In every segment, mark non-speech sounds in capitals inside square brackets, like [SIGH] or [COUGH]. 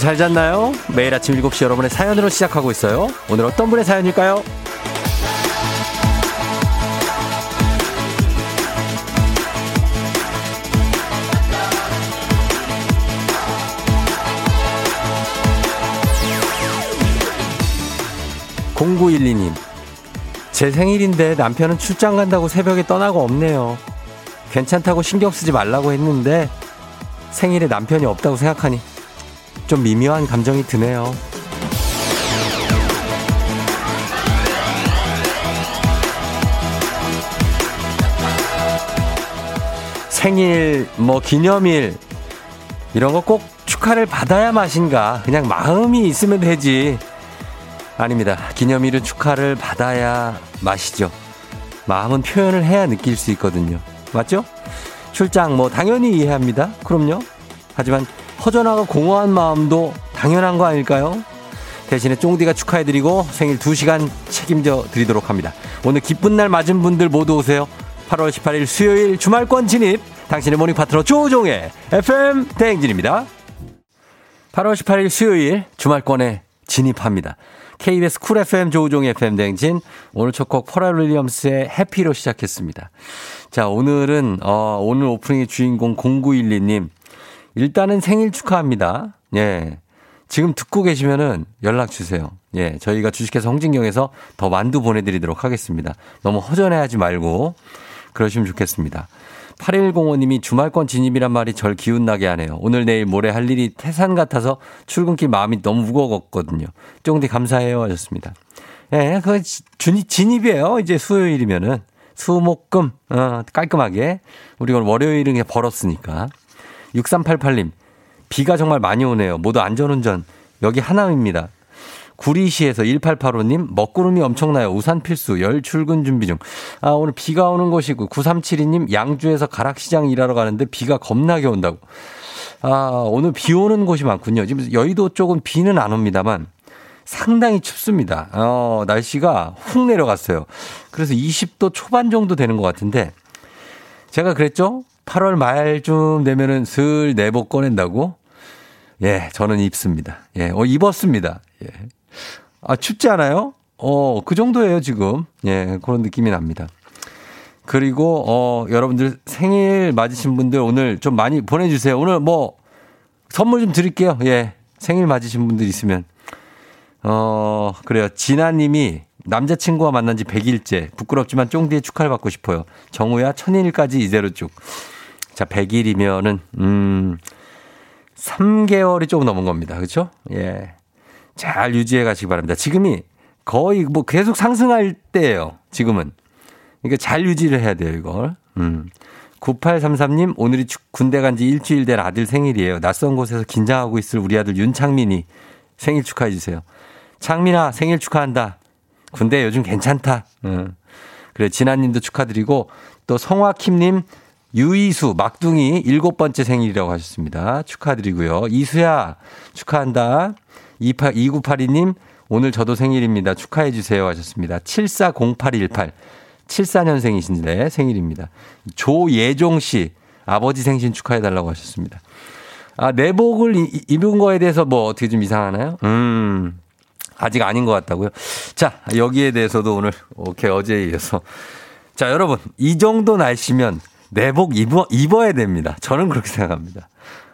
잘 잤나요? 매일 아침 7시 여러분의 사연으로 시작하고 있어요. 오늘 어떤 분의 사연일까요? 0912님. 제 생일인데 남편은 출장 간다고 새벽에 떠나고 없네요. 괜찮다고 신경 쓰지 말라고 했는데 생일에 남편이 없다고 생각하니 좀 미묘한 감정이 드네요. 생일, 뭐 기념일 이런 거 꼭 축하를 받아야 맛인가? 그냥 마음이 있으면 되지. 아닙니다. 기념일은 축하를 받아야 맛이죠. 마음은 표현을 해야 느낄 수 있거든요. 맞죠? 출장 뭐 당연히 이해합니다. 그럼요. 하지만 허전하고 공허한 마음도 당연한 거 아닐까요? 대신에 쫑디가 축하해드리고 생일 2시간 책임져 드리도록 합니다. 오늘 기쁜 날 맞은 분들 모두 오세요. 8월 18일 수요일 주말권 진입 당신의 모닝 파트너 조우종의 FM 대행진입니다. 8월 18일 수요일 주말권에 진입합니다. KBS 쿨 FM 조우종 FM 대행진 오늘 첫곡 포랄 윌리엄스의 해피로 시작했습니다. 자 오늘은 어, 오늘 오프닝의 주인공 0912님 일단은 생일 축하합니다. 예. 지금 듣고 계시면은 연락 주세요. 예. 저희가 주식회사 홍진경에서 더 만두 보내드리도록 하겠습니다. 너무 허전해하지 말고 그러시면 좋겠습니다. 8105님이 주말권 진입이란 말이 절 기운나게 하네요. 오늘 내일 모레 할 일이 태산 같아서 출근길 마음이 너무 무거웠거든요. 쫑디 감사해요 하셨습니다. 예, 그 진입이에요. 이제 수요일이면은 수목금 어, 깔끔하게 우리 오늘 월요일은 벌었으니까. 6388님, 비가 정말 많이 오네요. 모두 안전운전. 여기 하남입니다. 구리시에서 1885님, 먹구름이 엄청나요. 우산 필수, 열 출근 준비 중. 아, 오늘 비가 오는 곳이고, 9372님, 양주에서 가락시장 일하러 가는데 비가 겁나게 온다고. 아, 오늘 비 오는 곳이 많군요. 지금 여의도 쪽은 비는 안 옵니다만, 상당히 춥습니다. 어, 날씨가 훅 내려갔어요. 그래서 20도 초반 정도 되는 것 같은데, 제가 그랬죠? 8월 말쯤 되면은 슬 내복 꺼낸다고? 예, 저는 입습니다. 예, 어, 입었습니다. 예. 아, 춥지 않아요? 어, 그 정도예요, 지금. 예, 그런 느낌이 납니다. 그리고, 어, 여러분들 생일 맞으신 분들 오늘 좀 많이 보내주세요. 오늘 뭐, 선물 좀 드릴게요. 예, 생일 맞으신 분들 있으면. 어, 그래요. 진아님이 남자친구와 만난 지 100일째. 부끄럽지만 쫑디의 축하를 받고 싶어요. 정우야, 천일까지 이대로 쭉. 자, 100일이면은, 음, 3개월이 조금 넘은 겁니다. 그렇죠? 예. 잘 유지해 가시기 바랍니다. 지금이 거의 뭐 계속 상승할 때예요. 지금은. 그러니까 잘 유지를 해야 돼요, 이걸. 음. 9833님, 오늘이 군대 간 지 일주일 된 아들 생일이에요. 낯선 곳에서 긴장하고 있을 우리 아들 윤창민이 생일 축하해 주세요. 창민아, 생일 축하한다. 군대 요즘 괜찮다. 음. 그래, 진아님도 축하드리고, 또 성화킴님, 유이수 막둥이 일곱 번째 생일이라고 하셨습니다. 축하드리고요. 이수야 축하한다. 28, 2982님 오늘 저도 생일입니다. 축하해 주세요 하셨습니다. 740818 74년생이신데 생일입니다. 조예종 씨 아버지 생신 축하해 달라고 하셨습니다. 아, 내복을 입은 거에 대해서 뭐 어떻게 좀 이상하나요? 음. 아직 아닌 것 같다고요. 자, 여기에 대해서도 오늘 오케이 어제에 이어서 자, 여러분, 이 정도 날씨면 내복 입어, 입어야 됩니다. 저는 그렇게 생각합니다.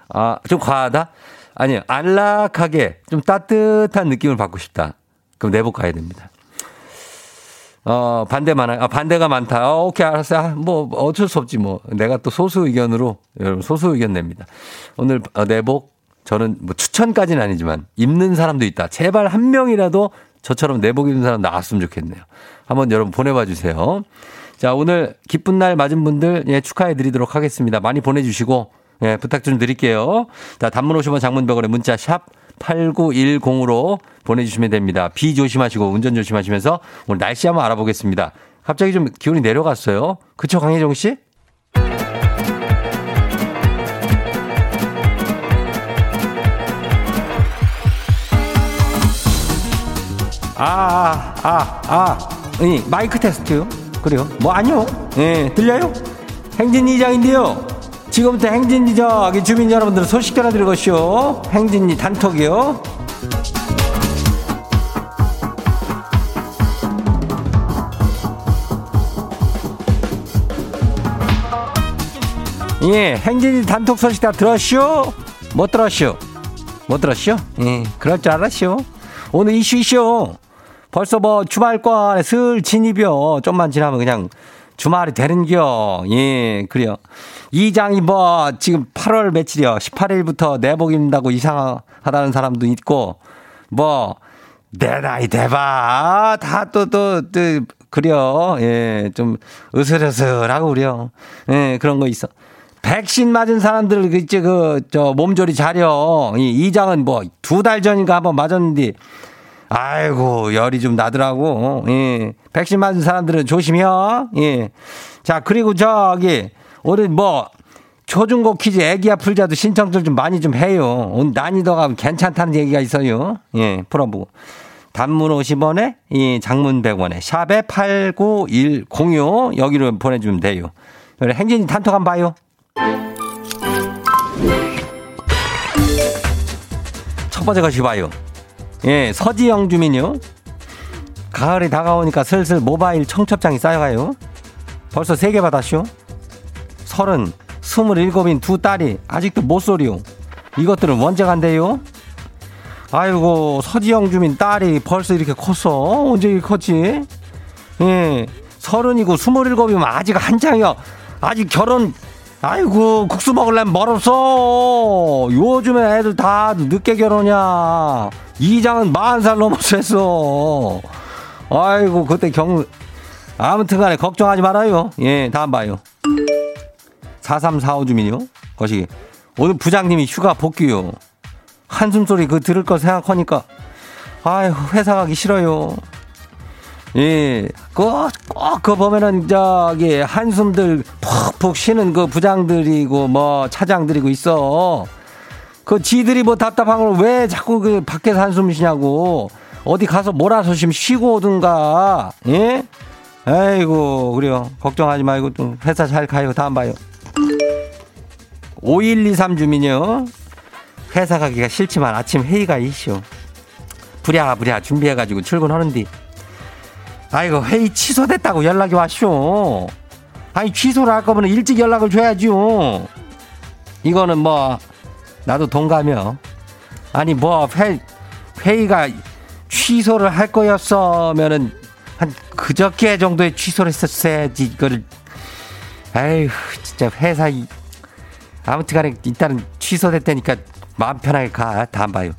아, 좀 과하다? 아니요. 안락하게 좀 따뜻한 느낌을 받고 싶다. 그럼 내복 가야 됩니다. 어, 반대 많아요. 아, 반대가 많다. 어, 오케이, 알았어. 아, 뭐, 어쩔 수 없지, 뭐. 내가 또 소수 의견으로, 여러분, 소수 의견 냅니다. 오늘 어, 내복, 저는 뭐 추천까지는 아니지만, 입는 사람도 있다. 제발 한 명이라도 저처럼 내복 입는 사람 나왔으면 좋겠네요. 한번 여러분 보내봐 주세요. 자, 오늘 기쁜 날 맞은 분들 예, 축하해 드리도록 하겠습니다. 많이 보내주시고, 예, 부탁 좀 드릴게요. 자, 단문 50원 장문병원에 문자 샵 8910으로 보내주시면 됩니다. 비 조심하시고 운전 조심하시면서 오늘 날씨 한번 알아보겠습니다. 갑자기 좀 기온이 내려갔어요. 그쵸, 강혜정 씨? 아, 아, 아, 아. 이 마이크 테스트요? 그래요? 뭐 아니요. 예, 들려요? 행진 이장인데요. 지금부터 행진이 저기 주민 여러분들 소식 전해드리고쇼. 행진이 단톡이요. 예, 행진이 단톡 소식 다 들었쇼? 못 들었쇼? 못 들었쇼? 예, 그럴 줄 알았쇼. 오늘 이슈 이슈. 벌써 뭐 주말권에 슬 진입이요. 좀만 지나면 그냥 주말이 되는겨. 예, 그래요. 이장이 뭐 지금 8월 며칠이요. 18일부터 내복 입는다고 이상하다는 사람도 있고 뭐 내 나이 대봐. 다 또, 또, 또, 그래요. 예, 좀 으슬으슬하고 그래요. 예, 그런 거 있어. 백신 맞은 사람들, 그, 이제 그, 저, 몸조리 잘려. 이 이장은 뭐, 두 달 전인가 한번 맞았는데, 아이고, 열이 좀 나더라고. 예. 백신 맞은 사람들은 조심해요. 예. 자, 그리고 저기, 오늘 뭐, 초중고 퀴즈 애기야 풀자도 신청들 좀 많이 좀 해요. 오늘 난이도가 괜찮다는 얘기가 있어요. 예, 풀어보고. 단문 50원에, 이 장문 100원에, 샵에 89106 여기로 보내주면 돼요. 그래, 행진이 단톡 한번 봐요. 첫 번째 것이 봐요. 예, 서지영 주민요. 가을이 다가오니까 슬슬 모바일 청첩장이 쌓여가요. 벌써 세 개 받았쇼. 서른, 스물일곱인 두 딸이 아직도 못 소리요. 이것들은 언제 간대요? 아이고, 서지영 주민 딸이 벌써 이렇게 컸어? 언제 이렇게 컸지? 예, 서른이고 스물일곱이면 아직 한창이야. 아직 결혼, 아이고, 국수 먹을려면 멀었어. 요즘에 애들 다 늦게 결혼이야. 이장은 40살 넘어서 했어. 아이고, 그때 경, 아무튼 간에 걱정하지 말아요. 예, 다음 봐요. 4345 주민요. 거시기. 오늘 부장님이 휴가 복귀요. 한숨 소리 그 들을 거 생각하니까, 아유, 회사 가기 싫어요. 예, 꼭, 꼭, 그 보면은, 저기, 한숨들 푹푹 쉬는 그 부장들이고, 뭐, 차장들이고 있어. 그 지들이 뭐 답답한 걸 왜 자꾸 그 밖에서 한숨 쉬냐고. 어디 가서 몰아서 좀 쉬고 오든가. 예? 아이고, 그래요. 걱정하지 말고 좀 회사 잘 가요. 다음 봐요. 5123 주민요. 회사 가기가 싫지만 아침 회의가 이슈. 부랴부랴 준비해가지고 출근하는데. 아이고, 회의 취소됐다고 연락이 왔쇼. 아니, 취소를 할 거면 일찍 연락을 줘야죠. 이거는 뭐, 나도 동감이요. 아니, 뭐, 회, 회의가 취소를 할 거였으면은, 한 그저께 정도에 취소를 했었어야지, 이거를. 아휴, 진짜 회사, 아무튼 간에 일단은 취소됐다니까 마음 편하게 가. 다음 봐요.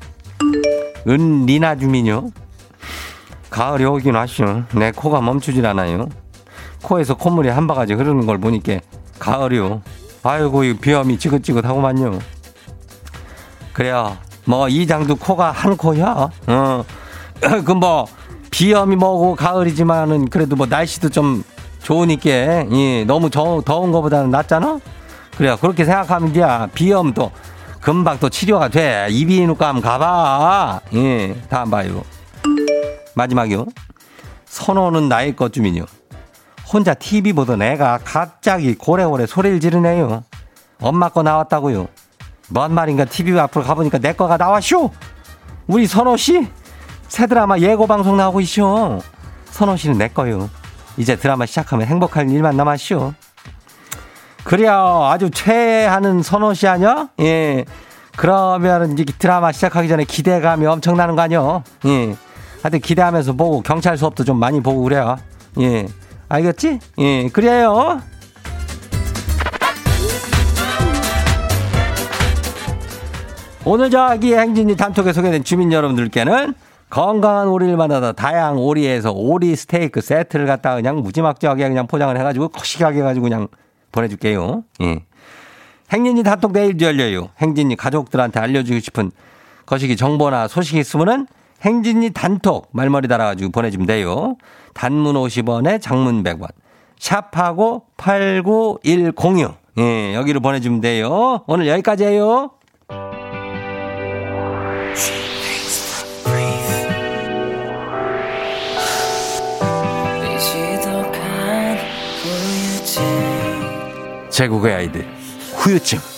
은리나 주민요. 가을이 오긴 왔쇼. 내 코가 멈추질 않아요. 코에서 콧물이 한 바가지 흐르는 걸 보니까 가을이요. 아이고, 이 비염이 지긋지긋하고만요. 그래요. 뭐, 이장도 코가 한 코야. 어. [LAUGHS] 그 뭐, 비염이 뭐고 가을이지만은 그래도 뭐 날씨도 좀 좋으니까, 예, 너무 더, 더운 거보다는 낫잖아? 그래요. 그렇게 생각하면 돼야 비염도 금방 또 치료가 돼. 이비인후과 한번 가봐. 예, 다음 봐요. 마지막이요. 선호는 나의 것쯤이요. 혼자 TV 보던 애가 갑자기 고래고래 소리를 지르네요. 엄마 거 나왔다고요. 뭔 말인가 TV 앞으로 가보니까 내 거가 나왔쇼. 우리 선호 씨 새 드라마 예고 방송 나오고 있쇼. 선호 씨는 내 거요. 이제 드라마 시작하면 행복할 일만 남았쇼. 그래요. 아주 최애하는 선호 씨 아니야? 예. 그러면 이제 드라마 시작하기 전에 기대감이 엄청나는 거 아니요? 예. 하여튼 기대하면서 보고 경찰 수업도 좀 많이 보고 그래요. 예. 알겠지? 예. 그래요. 오늘 저기 행진이 단톡에 소개된 주민 여러분들께는 건강한 오리를 만나다 다양 오리에서 오리 스테이크 세트를 갖다 그냥 무지막지하게 그냥 포장을 해가지고 거시하게 해가지고 그냥 보내줄게요. 예. 행진이 단톡 내일도 열려요. 행진이 가족들한테 알려주고 싶은 거시기 정보나 소식이 있으면은 행진이 단톡 말머리 달아가지고 보내주면 돼요. 단문 50원에 장문 100원. 샵하고 89106. 예, 여기로 보내주면 돼요. 오늘 여기까지예요. 제국의 아이들 후유증.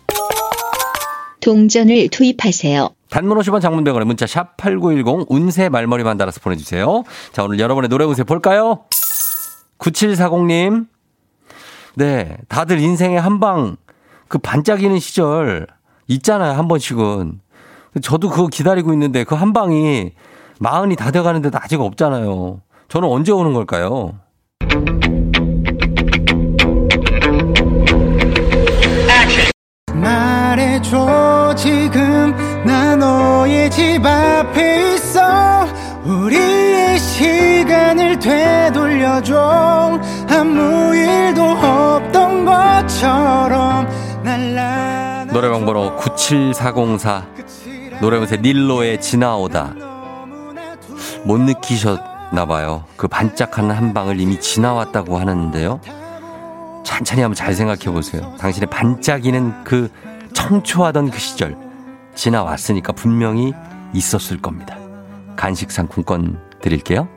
동전을 투입하세요. 단문 50원 장문병원의 문자 샵 8910 운세 말머리만 달아서 보내주세요. 자, 오늘 여러분의 노래 운세 볼까요? 9740님. 네, 다들 인생의 한방 그 반짝이는 시절 있잖아요, 한 번씩은. 저도 그거 기다리고 있는데 그 한 방이 마흔이 다 돼가는데도 아직 없잖아요. 저는 언제 오는 걸까요? 말해줘 지금 나 너의 집 앞에 있어 우리의 시간을 되돌려줘 아무 일도 없던 것처럼 날라 노래방 번호 97404 노래방새 닐로의 지나오다 못 느끼셨나 봐요. 그 반짝하는 한 방을 이미 지나왔다고 하는데요. 천천히 한번 잘 생각해 보세요. 당신의 반짝이는 그 청초하던 그 시절 지나왔으니까 분명히 있었을 겁니다. 간식 상품권 드릴게요.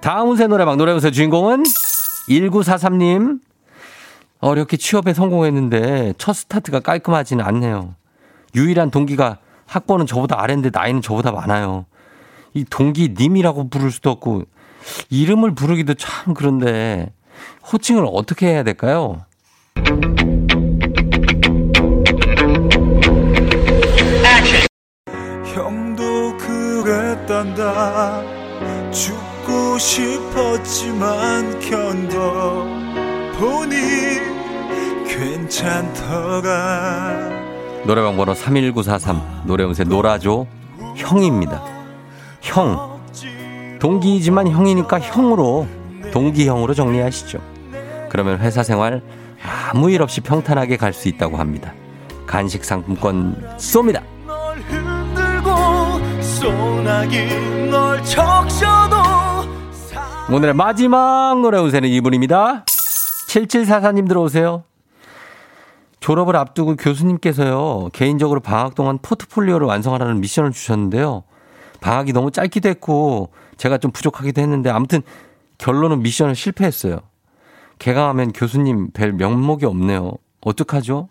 다음 운세 노래방 노래 운세 주인공은 1943님 어렵게 취업에 성공했는데 첫 스타트가 깔끔하지는 않네요. 유일한 동기가 학번은 저보다 아래인데 나이는 저보다 많아요. 이 동기 님이라고 부를 수도 없고 이름을 부르기도 참 그런데 호칭을 어떻게 해야 될까요? 형도 그랬단다 죽고 싶었지만 견뎌 보니 괜찮더라 노래방 번호 31943 노래운세 놀아줘 형입니다. 형 동기이지만 형이니까 형으로 동기형으로 정리하시죠. 그러면 회사 생활 아무 일 없이 평탄하게 갈 수 있다고 합니다. 간식 상품권 쏩니다. 오늘의 마지막 노래 운세는 이분입니다. 7744님 들어오세요. 졸업을 앞두고 교수님께서요, 개인적으로 방학 동안 포트폴리오를 완성하라는 미션을 주셨는데요. 방학이 너무 짧기도 했고, 제가 좀 부족하기도 했는데, 아무튼 결론은 미션을 실패했어요. 개강하면 교수님 뵐 면목이 없네요. 어떡하죠?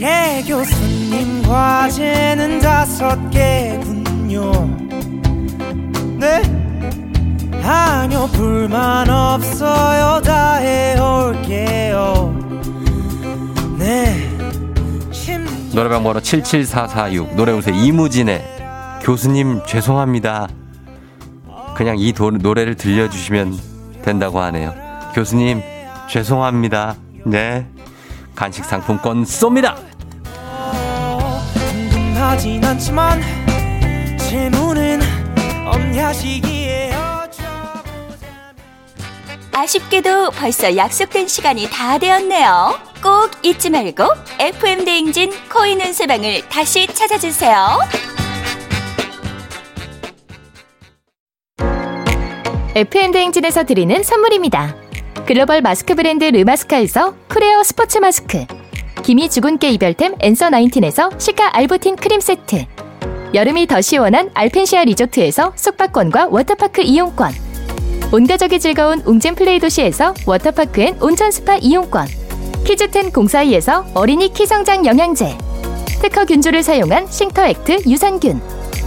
예 교수님 과제는 다섯 개군요 네? 아니요 불만 없어요 다 해올게요 네 노래방 번호 77446 노래운세 이무진의 교수님 죄송합니다. 그냥 이 도, 노래를 들려주시면 된다고 하네요. 교수님 죄송합니다. 네. 간식 상품권 쏩니다. 아쉽게도 벌써 약속된 시간이 다 되었네요. 꼭 잊지 말고 FM 대행진 코인 운세방을 다시 찾아주세요. FM대행진에서 드리는 선물입니다. 글로벌 마스크 브랜드 르마스카에서 크레어 스포츠 마스크 기미 주근깨 이별템 앤서 19에서 시카 알부틴 크림 세트 여름이 더 시원한 알펜시아 리조트에서 숙박권과 워터파크 이용권 온가족이 즐거운 웅진 플레이 도시에서 워터파크 and 온천 스파 이용권 키즈텐 공사이에서 어린이 키성장 영양제 특허 균주를 사용한 싱터액트 유산균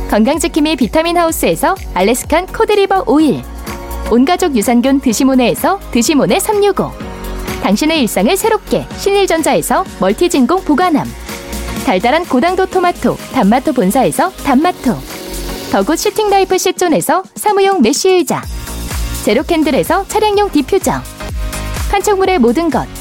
건강지킴이 비타민 하우스에서 알래스칸 코드리버 오일 온가족 유산균 드시모네에서 드시모네 365 당신의 일상을 새롭게 신일전자에서 멀티진공 보관함 달달한 고당도 토마토 단마토 본사에서 단마토 더굿 슈팅라이프 시존에서 사무용 mesh 의자 제로캔들에서 차량용 디퓨저 판촉물의 모든 것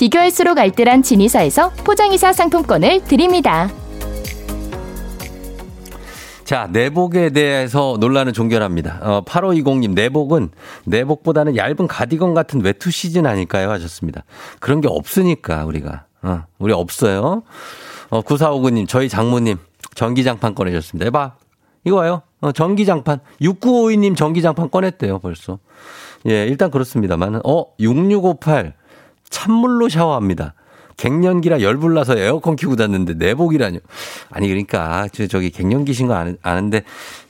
비교할수록 알뜰한 진이사에서 포장이사 상품권을 드립니다. 자, 내복에 대해서 논란은 종결합니다. 어, 8520님, 내복은 내복보다는 얇은 가디건 같은 외투 시즌 아닐까요? 하셨습니다. 그런 게 없으니까, 우리가. 어, 우리 없어요. 어, 9459님, 저희 장모님, 전기장판 꺼내셨습니다. 해봐. 이거 와요. 어, 전기장판. 6952님 전기장판 꺼냈대요, 벌써. 예, 일단 그렇습니다만. 어, 6658. 찬물로 샤워합니다. 갱년기라 열불나서 에어컨 키고 잤는데 내복이라뇨. 아니 그러니까 저 저기 갱년기신 거 아는, 아는데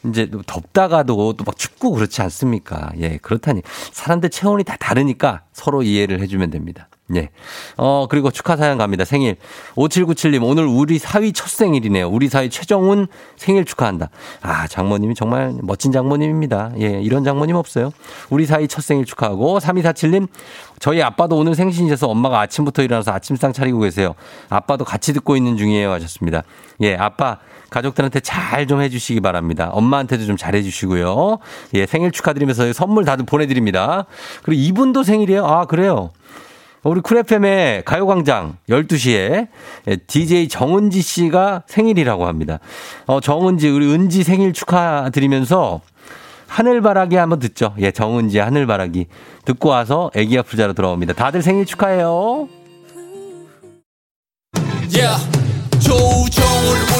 이제 덥다가도 또 막 춥고 그렇지 않습니까? 예, 그렇다니 사람들 체온이 다 다르니까 서로 이해를 해주면 됩니다. 예. 어, 그리고 축하 사연 갑니다. 생일. 5797님, 오늘 우리 사위 첫 생일이네요. 우리 사위 최정훈 생일 축하한다. 아, 장모님이 정말 멋진 장모님입니다. 예, 이런 장모님 없어요. 우리 사위 첫 생일 축하하고, 3247님, 저희 아빠도 오늘 생신이셔서 엄마가 아침부터 일어나서 아침상 차리고 계세요. 아빠도 같이 듣고 있는 중이에요. 하셨습니다. 예, 아빠, 가족들한테 잘 좀 해주시기 바랍니다. 엄마한테도 좀 잘해주시고요. 예, 생일 축하드리면서 선물 다들 보내드립니다. 그리고 이분도 생일이에요? 아, 그래요? 우리 쿨FM의 가요광장 12시에 DJ 정은지 씨가 생일이라고 합니다. 어, 정은지, 우리 은지 생일 축하드리면서 하늘바라기 한번 듣죠. 예, 정은지 하늘바라기. 듣고 와서 애기야 풀자로 돌아옵니다. 다들 생일 축하해요. Yeah. 조우종을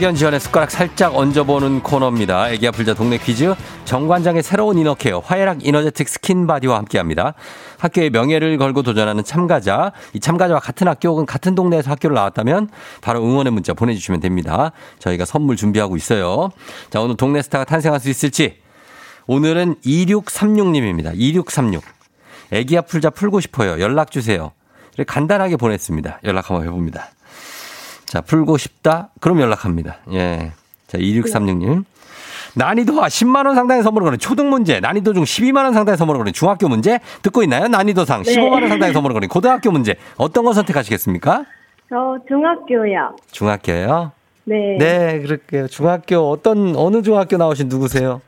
학연 지연의 숟가락 살짝 얹어보는 코너입니다. 애기야 풀자 동네 퀴즈 정관장의 새로운 inner care 화애락 이너제틱 스킨바디와 함께합니다. 학교의 명예를 걸고 도전하는 참가자 이 참가자와 같은 학교 혹은 같은 동네에서 학교를 나왔다면 바로 응원의 문자 보내주시면 됩니다. 저희가 선물 준비하고 있어요. 자 오늘 동네 스타가 탄생할 수 있을지 오늘은 2636님입니다. 2636 애기야 풀자 풀고 싶어요. 연락 주세요. 간단하게 보냈습니다. 연락 한번 해봅니다. 자, 풀고 싶다? 그럼 연락합니다. 예. 자, 2636님. 난이도와 10만원 상당의 선물을 거는 초등 문제, 난이도 중 12만원 상당의 선물을 거는 중학교 문제, 듣고 있나요? 난이도상 15만원 상당의 선물을 거는 고등학교 문제, 어떤 거 선택하시겠습니까? 저 중학교요. 중학교요? 네. 네, 그럴게요. 중학교, 어떤, 어느 중학교 나오신 누구세요?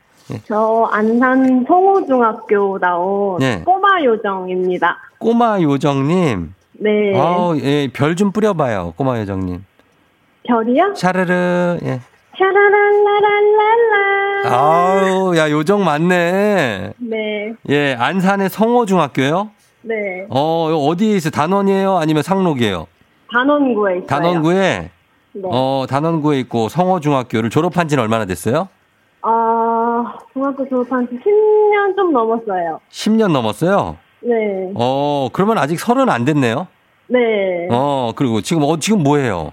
저 안산 송호중학교 나온 네. 꼬마 요정입니다. 꼬마 요정님. 네. 아우, 예, 별 좀 뿌려봐요, 꼬마 요정님. 별이요? 샤르르, 예. 샤라랄라랄랄라. 아우, 야, 요정 많네. 네. 예, 안산의 성호중학교요? 네. 어, 어디에 있어요? 단원이에요? 아니면 상록이에요? 단원구에 있어요. 단원구에, 네. 어, 단원구에 있고 성호중학교를 졸업한 지는 얼마나 됐어요? 어, 중학교 졸업한 지 10년 좀 넘었어요. 10년 넘었어요? 네. 어, 그러면 아직 서른 안 됐네요. 네. 어, 그리고 지금 어 지금 뭐 해요?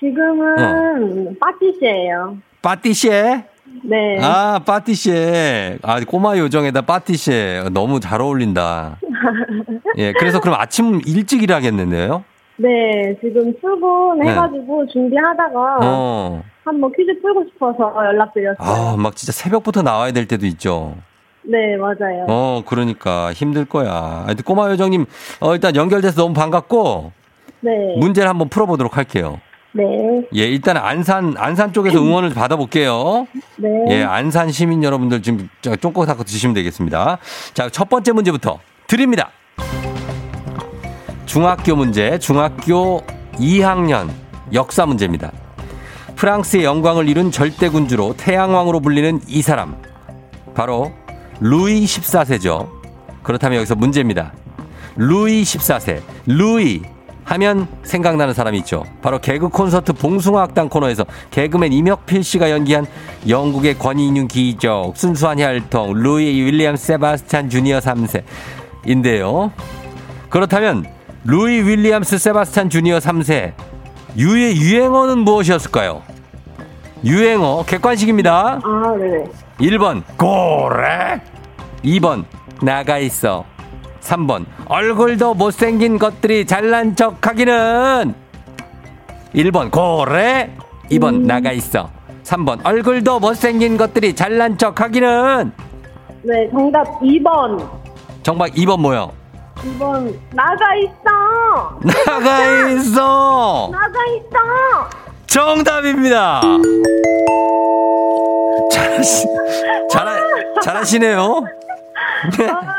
지금은 파티시예요. 빠띠시에? 네. 아, 빠띠시에. 아, 꼬마 요정에다 빠띠시에. 너무 잘 어울린다. [LAUGHS] 예, 그래서 그럼 아침 일찍 일하겠는데요? 네, 지금 출근해가지고 준비하다가 어. 한번 퀴즈 풀고 싶어서 연락드렸어요. 아, 막 진짜 새벽부터 나와야 될 때도 있죠. 네, 맞아요. 어, 그러니까 힘들 거야. 꼬마 요정님, 어, 일단 연결돼서 너무 반갑고, 네. 문제를 한번 풀어보도록 할게요. 네. 예, 일단 안산, 안산 쪽에서 응원을 받아볼게요. 네. 예, 안산 시민 여러분들 지금 쫑꼬 닫고 드시면 되겠습니다. 자, 첫 번째 문제부터 드립니다. 중학교 문제, 중학교 2학년 역사 문제입니다. 프랑스의 영광을 이룬 절대군주로 태양왕으로 불리는 이 사람. 바로 루이 14세죠. 그렇다면 여기서 문제입니다. 루이 14세. 루이 하면 생각나는 사람이 있죠. 바로 개그 콘서트 봉숭아학당 코너에서 개그맨 이명필 씨가 연기한 영국의 권위있는 기적, 순수한 혈통, 루이 윌리엄 세바스찬 주니어 3세인데요. 그렇다면 루이 윌리엄스 세바스찬 주니어 3세 유의 유행어는 무엇이었을까요? 유행어 객관식입니다. 아, 네네. 1번 고래 2번 나가 있어 3번. 얼굴도 못생긴 것들이 잘난 척 하기는. 1번. 고래. 2번. 나가 있어. 3번. 얼굴도 못생긴 것들이 잘난 척 하기는. 네, 정답 2번. 정말 2번 뭐요? 2번, 나가 있어! 나가 있어. 나가 있어! 정답입니다. 잘하시, 잘하, 잘하시네요. [LAUGHS] 아,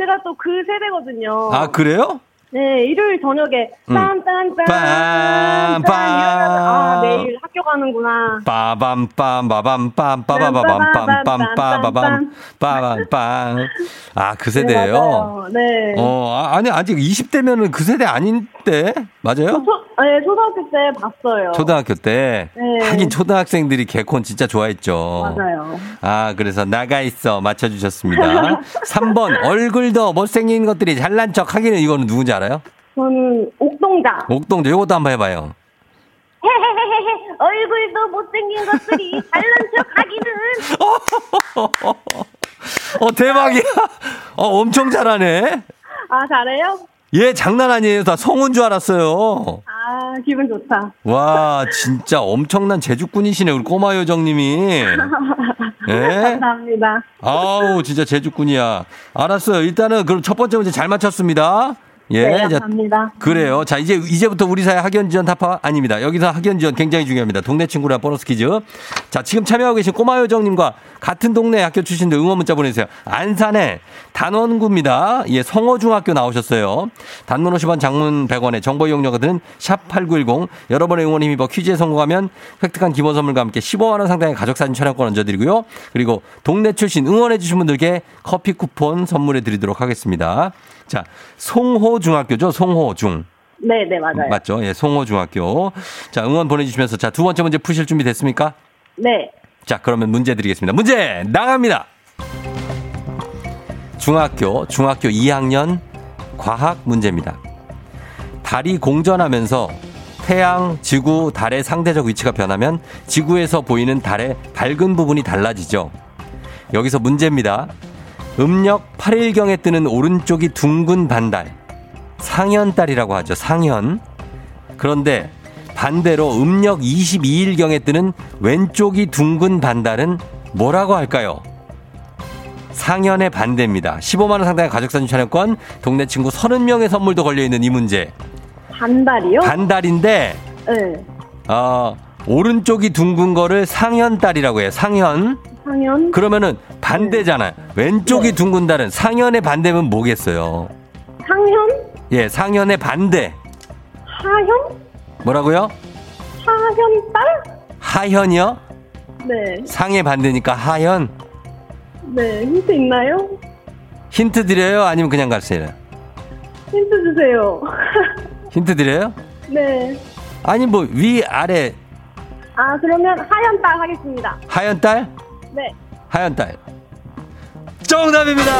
제가 또 그 세대거든요. 아 그래요? 네, 일요일 저녁에 음. 딴딴딴 빰, 빰. 아, 내일 학교 가는구나. 빠밤빰 빠밤빰 빠바바밤빰 빰빠바밤 빠밤빰 아 그 세대예요. 네. 네. 어 아, 아니 아직 20대면은 그 세대 아닌 데 맞아요? 초, 네, 초등학교 때 봤어요. 초등학교 때 네. 하긴 초등학생들이 개콘 진짜 좋아했죠. 맞아요. 아 그래서 나가 있어 맞춰 주셨습니다. [LAUGHS] 3번 얼굴도 못생긴 것들이 잘난 척 하기는 이거는 누군지 알아요? 저는 옥동자. 옥동자 요것도 한번 해 봐요. 헤헤헤헤 얼굴도 못생긴 것들이 잘난 척 하기는. [LAUGHS] 어 대박이야. 어 엄청 잘하네. 아, 잘해요? 얘 장난 아니에요. 다 성운 줄 알았어요. 아, 기분 좋다. 와, 진짜 엄청난 제주꾼이시네, 우리 꼬마 요정님이. [LAUGHS] 예? 감사합니다. 아우, 진짜 제주꾼이야. 알았어요. 일단은 그럼 첫 번째 문제 잘 맞췄습니다. 예. 네, 자, 감사합니다. 그래요. 자, 이제, 이제부터 우리 사회 학연 지원 타파 아닙니다. 여기서 학연 지원 굉장히 중요합니다. 동네 친구랑 보너스 퀴즈. 자, 지금 참여하고 계신 꼬마 요정님과 같은 동네 학교 출신들 응원 문자 보내주세요. 안산에 단원구입니다. 예, 성호중학교 나오셨어요. 단문 50원 장문 100원에 정보 이용료가 드는 샵 8910. 여러분의 응원 힘입어 퀴즈에 성공하면 획득한 기본 선물과 함께 15만 원 상당의 가족 사진 촬영권 얹어드리고요. 그리고 동네 출신 응원해주신 분들께 커피 쿠폰 선물해 드리도록 하겠습니다. 자, 송호중학교죠. 송호중. 네, 네, 맞아요. 맞죠? 예, 송호중학교. 자, 응원 보내주시면서 자, 두 번째 문제 푸실 준비 됐습니까? 네. 자, 그러면 문제 드리겠습니다. 문제 나갑니다. 중학교, 중학교 2학년 과학 문제입니다. 달이 공전하면서 태양, 지구, 달의 상대적 위치가 변하면 지구에서 보이는 달의 밝은 부분이 달라지죠. 여기서 문제입니다. 음력 8일경에 뜨는 오른쪽이 둥근 반달. 상현달이라고 하죠. 상현. 그런데 반대로 음력 22일경에 뜨는 왼쪽이 둥근 반달은 뭐라고 할까요? 상현의 반대입니다. 15만원 상당의 가족사진 촬영권, 동네 친구 30명의 선물도 걸려있는 이 문제. 반달이요? 반달인데, 네. 어, 오른쪽이 둥근 거를 상현달이라고 해요. 상현. 상현? 그러면은 반대잖아요. 왼쪽이 둥근 달은 상현의 반대면 뭐겠어요? 상현? 예, 상현의 반대. 하현? 뭐라고요? 하현 딸? 하현이요? 네. 상의 반대니까 하현. 네. 힌트 있나요? 힌트 드려요? 아니면 그냥 가세요? 힌트 주세요. [LAUGHS] 힌트 드려요? 네. 아니 뭐 위 아래 아, 그러면 하현 딸 하겠습니다. 하얀 딸? 네. 하얀 딸. 정답입니다.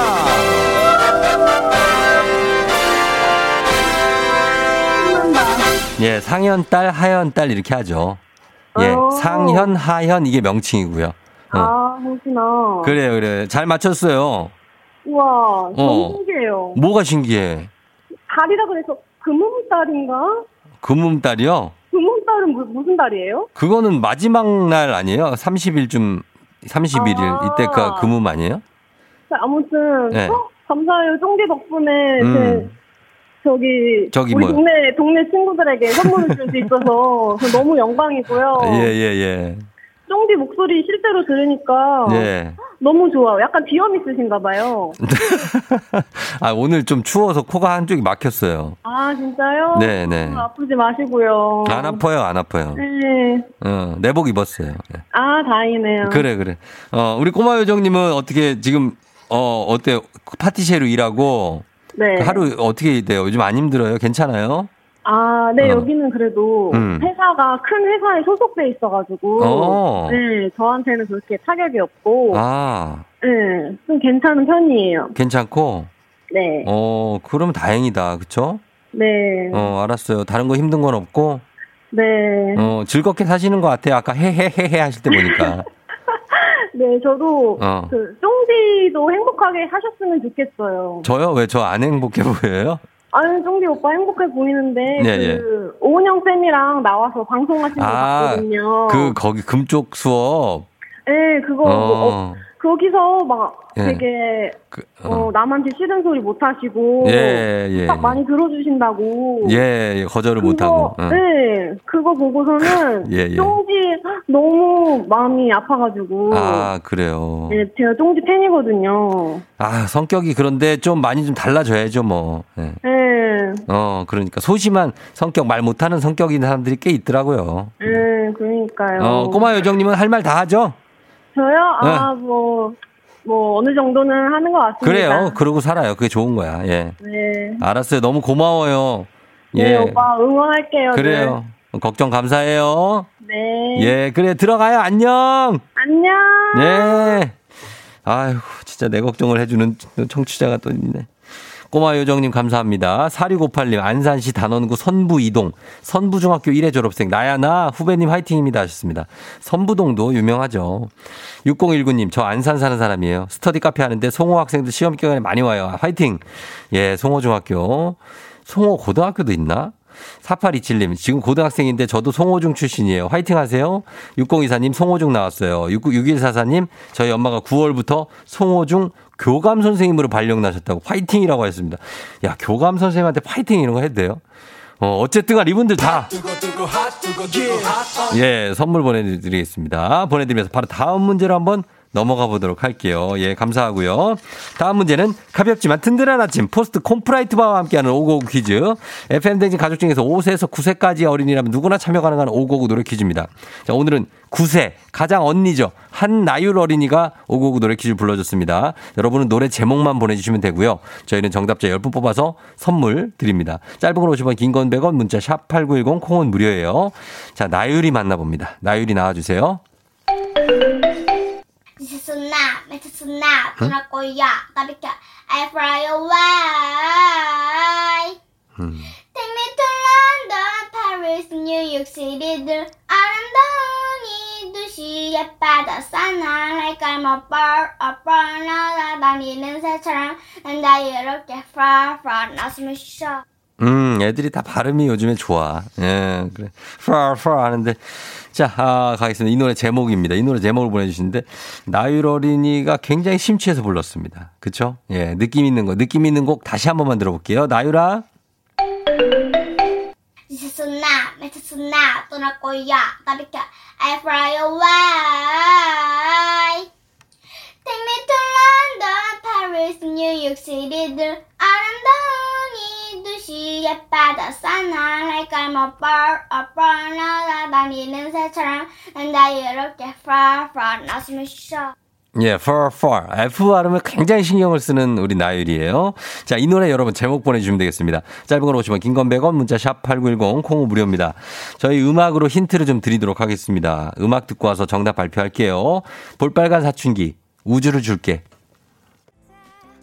예, 상현 딸, 하현 딸 이렇게 하죠. 예, 어. 상현, 하현 이게 명칭이고요. 어. 아, 그렇구나. 그래요, 그래. 잘 맞췄어요. 우와, 너무 어. 신기해요. 뭐가 신기해? 달이라 그래서 금음달인가? 금음달이요? 금음달은 무, 무슨 달이에요? 그거는 마지막 날 아니에요? 30일쯤, 31일. 아. 이때가 금음 아니에요? 아무튼 네. 어, 감사해요. 쫑디 덕분에 음. 제 저기 저기 우리 뭐요? 동네 동네 친구들에게 선물을 줄 수 있어서 저 [LAUGHS] 너무 영광이고요. 예, 예, 예. 쫑디 목소리 실제로 들으니까 예. 너무 좋아요. 약간 비염 있으신가 봐요. [LAUGHS] 아, 오늘 좀 추워서 코가 한쪽이 막혔어요. 아 진짜요? 네, 네. 어, 아프지 마시고요. 안 아파요, 안 아파요. 네. 어, 내복 입었어요. 예. 아 다행이네요. 그래, 그래. 어, 우리 꼬마 요정님은 어떻게 지금, 어, 어때요? 파티셰로 일하고 네. 하루 어떻게 돼요? 요즘 안 힘들어요? 괜찮아요? 아, 네, 어. 여기는 그래도 음. 회사가 큰 회사에 소속돼 있어가지고, 어. 네, 저한테는 그렇게 타격이 없고, 아, 네, 좀 괜찮은 편이에요. 괜찮고? 네, 어, 그럼 다행이다. 그쵸? 네, 어, 알았어요. 다른 거 힘든 건 없고, 네, 어, 즐겁게 사시는 것 같아요. 아까 헤헤헤헤 하실 때 보니까. [LAUGHS] 네, 저도 어. 그 쫑디도 행복하게 하셨으면 좋겠어요. 저요? 왜 저 안 행복해 보여요? 아니, 쫑디 오빠 행복해 보이는데, 네, 그 오은영 쌤이랑 나와서 방송하신 거 아, 봤거든요. 그, 거기 금쪽 수업. 네, 그거 뭐, 어, 어, 거기서 막 예. 되게 그, 어, 어. 남한테 싫은 소리 못 하시고 예, 예. 딱 많이 들어주신다고. 예, 예, 거절을 그거, 못하고. 어. 네, 그거 보고서는 [LAUGHS] 예, 예. 쫑지 너무 마음이 아파가지고. 아, 그래요. 네, 제가 쫑지 팬이거든요. 아, 성격이 그런데 좀 많이 좀 달라져야죠, 뭐. 예. 네, 어, 그러니까 소심한 성격, 말 못하는 성격인 사람들이 꽤 있더라고요. 네, 그러니까요. 어, 꼬마 요정님은 할 말 다 하죠? 저요? 아, 뭐, 뭐, 어느 정도는 하는 것 같습니다. 그래요. 그러고 살아요. 그게 좋은 거야. 예. 네. 알았어요. 너무 고마워요. 네, 예. 오빠 응원할게요. 그래요. 걱정 감사해요. 네. 예, 그래, 들어가요. 안녕! 안녕. 예. 아휴, 진짜 내 걱정을 해주는 청취자가 또 있네. 꼬마 요정님 감사합니다. 4658님, 안산시 단원구 선부 이동, 선부중학교 1회 졸업생, 나야나 후배님 화이팅입니다 하셨습니다. 선부동도 유명하죠. 6019님, 저 안산 사는 사람이에요. 스터디 카페 하는데 송호 학생들 시험 기간에 많이 와요. 화이팅! 예, 송호중학교. 송호 고등학교도 있나? 4827님, 지금 고등학생인데 저도 송호중 출신이에요. 화이팅 하세요. 6024님, 송호중 나왔어요. 6144님, 저희 엄마가 9월부터 송호중 교감 선생님으로 발령 나셨다고 화이팅이라고 하셨습니다. 야, 교감 선생님한테 파이팅 이런 거 해도 돼요? 어, 어쨌든 간 이분들 다. 예, 선물 보내드리겠습니다. 보내드리면서 바로 다음 문제로 한번 넘어가 보도록 할게요. 예, 감사하고요. 다음 문제는 가볍지만 든든한 아침 포스트 콘푸라이트 바와 함께하는 오고오구 퀴즈. FM대행진 가족 중에서 5세에서 9세까지 어린이라면 누구나 참여 가능한 오고오구 노래 퀴즈입니다. 자, 오늘은 9세 가장 언니죠. 한나율 어린이가 오고오구 노래 퀴즈 불러줬습니다. 여러분은 노래 제목만 보내주시면 되고요. 저희는 정답자 10분 뽑아서 선물 드립니다. 짧은 글 50원, 긴 글 100원, 문자 샵8910 콩은 무료예요. 자, 나율이 만나봅니다. 나율이 나와주세요. This is a nap, it's a nap, 응? 거야. 나 비켜, I fly away. Take me to London, Paris, New York City들 아름다운 이 도시의 a bird, a bird 날아다니는 새처럼 난 자유롭게 fly, fly, 나숨을 쉬어. 음, 애들이 다 발음이 요즘에 좋아. 예, 그래. far, far 하는데. 자, 아, 가겠습니다. 이 노래 제목입니다. 이 노래 제목을 보내주시는데, 나율 어린이가 굉장히 심취해서 불렀습니다. 그쵸? 예, 느낌 있는 거, 느낌 있는 곡 다시 한 번만 들어볼게요. 나율아. This is a nap, it's a nap, 떠날 거야. 나 비켜, I fly away. Take me to London, Paris, New York City들 아름다운 이 도시의 바다사나 like I'm a bird, a bird 날아다니는 새처럼 난 자유롭게 fly, fly, 나숨을 쉬어. 예, far, far. F 발음을 굉장히 신경을 쓰는 우리 나율이에요. 자, 이 노래 여러분 제목 보내주시면 되겠습니다. 짧은 걸 오시면 긴건 100원, 문자 샵 8910, 콩은 무료입니다. 저희 음악으로 힌트를 좀 드리도록 하겠습니다. 음악 듣고 와서 정답 발표할게요. 볼빨간 사춘기, 우주를 줄게.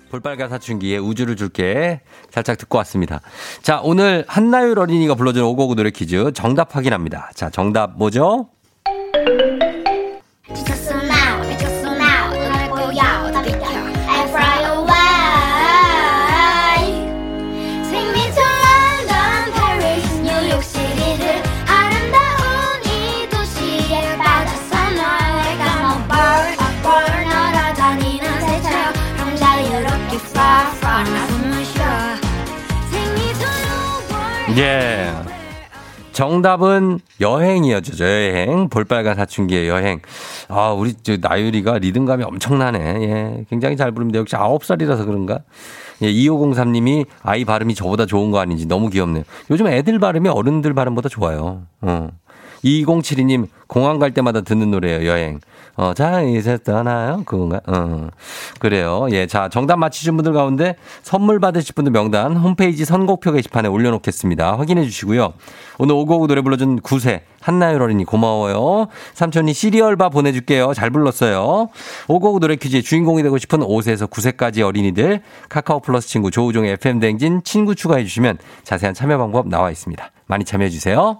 볼빨간 사춘기에 우주를 줄게 살짝 듣고 왔습니다. 자, 오늘 한나율 어린이가 불러준 오고구 노래 퀴즈 정답 확인합니다. 자, 정답 뭐죠? 예. 정답은 여행이었죠. 여행. 볼빨간 사춘기의 여행. 아, 우리 저 나유리가 리듬감이 엄청나네. 예. 굉장히 잘 부릅니다. 역시 9살이라서 그런가? 예, 2503님이 아이 발음이 저보다 좋은 거 아닌지 너무 귀엽네요. 요즘 애들 발음이 어른들 발음보다 좋아요. 어. 2072님, 공항 갈 때마다 듣는 노래예요, 여행. 어, 자, 이제 떠나요? 그건가? 어. 그래요. 예, 자, 정답 맞히신 분들 가운데 선물 받으실 분들 명단 홈페이지 선곡표 게시판에 올려놓겠습니다. 확인해 주시고요. 오늘 오고오고 노래 불러준 구세 한나율 어린이 고마워요. 삼촌이 시리얼바 보내줄게요. 잘 불렀어요. 오고오고 노래 퀴즈의 주인공이 되고 싶은 5세에서 9세까지 어린이들 카카오 플러스 친구 조우종의 FM 댕진 친구 추가해 주시면 자세한 참여 방법 나와 있습니다. 많이 참여해 주세요.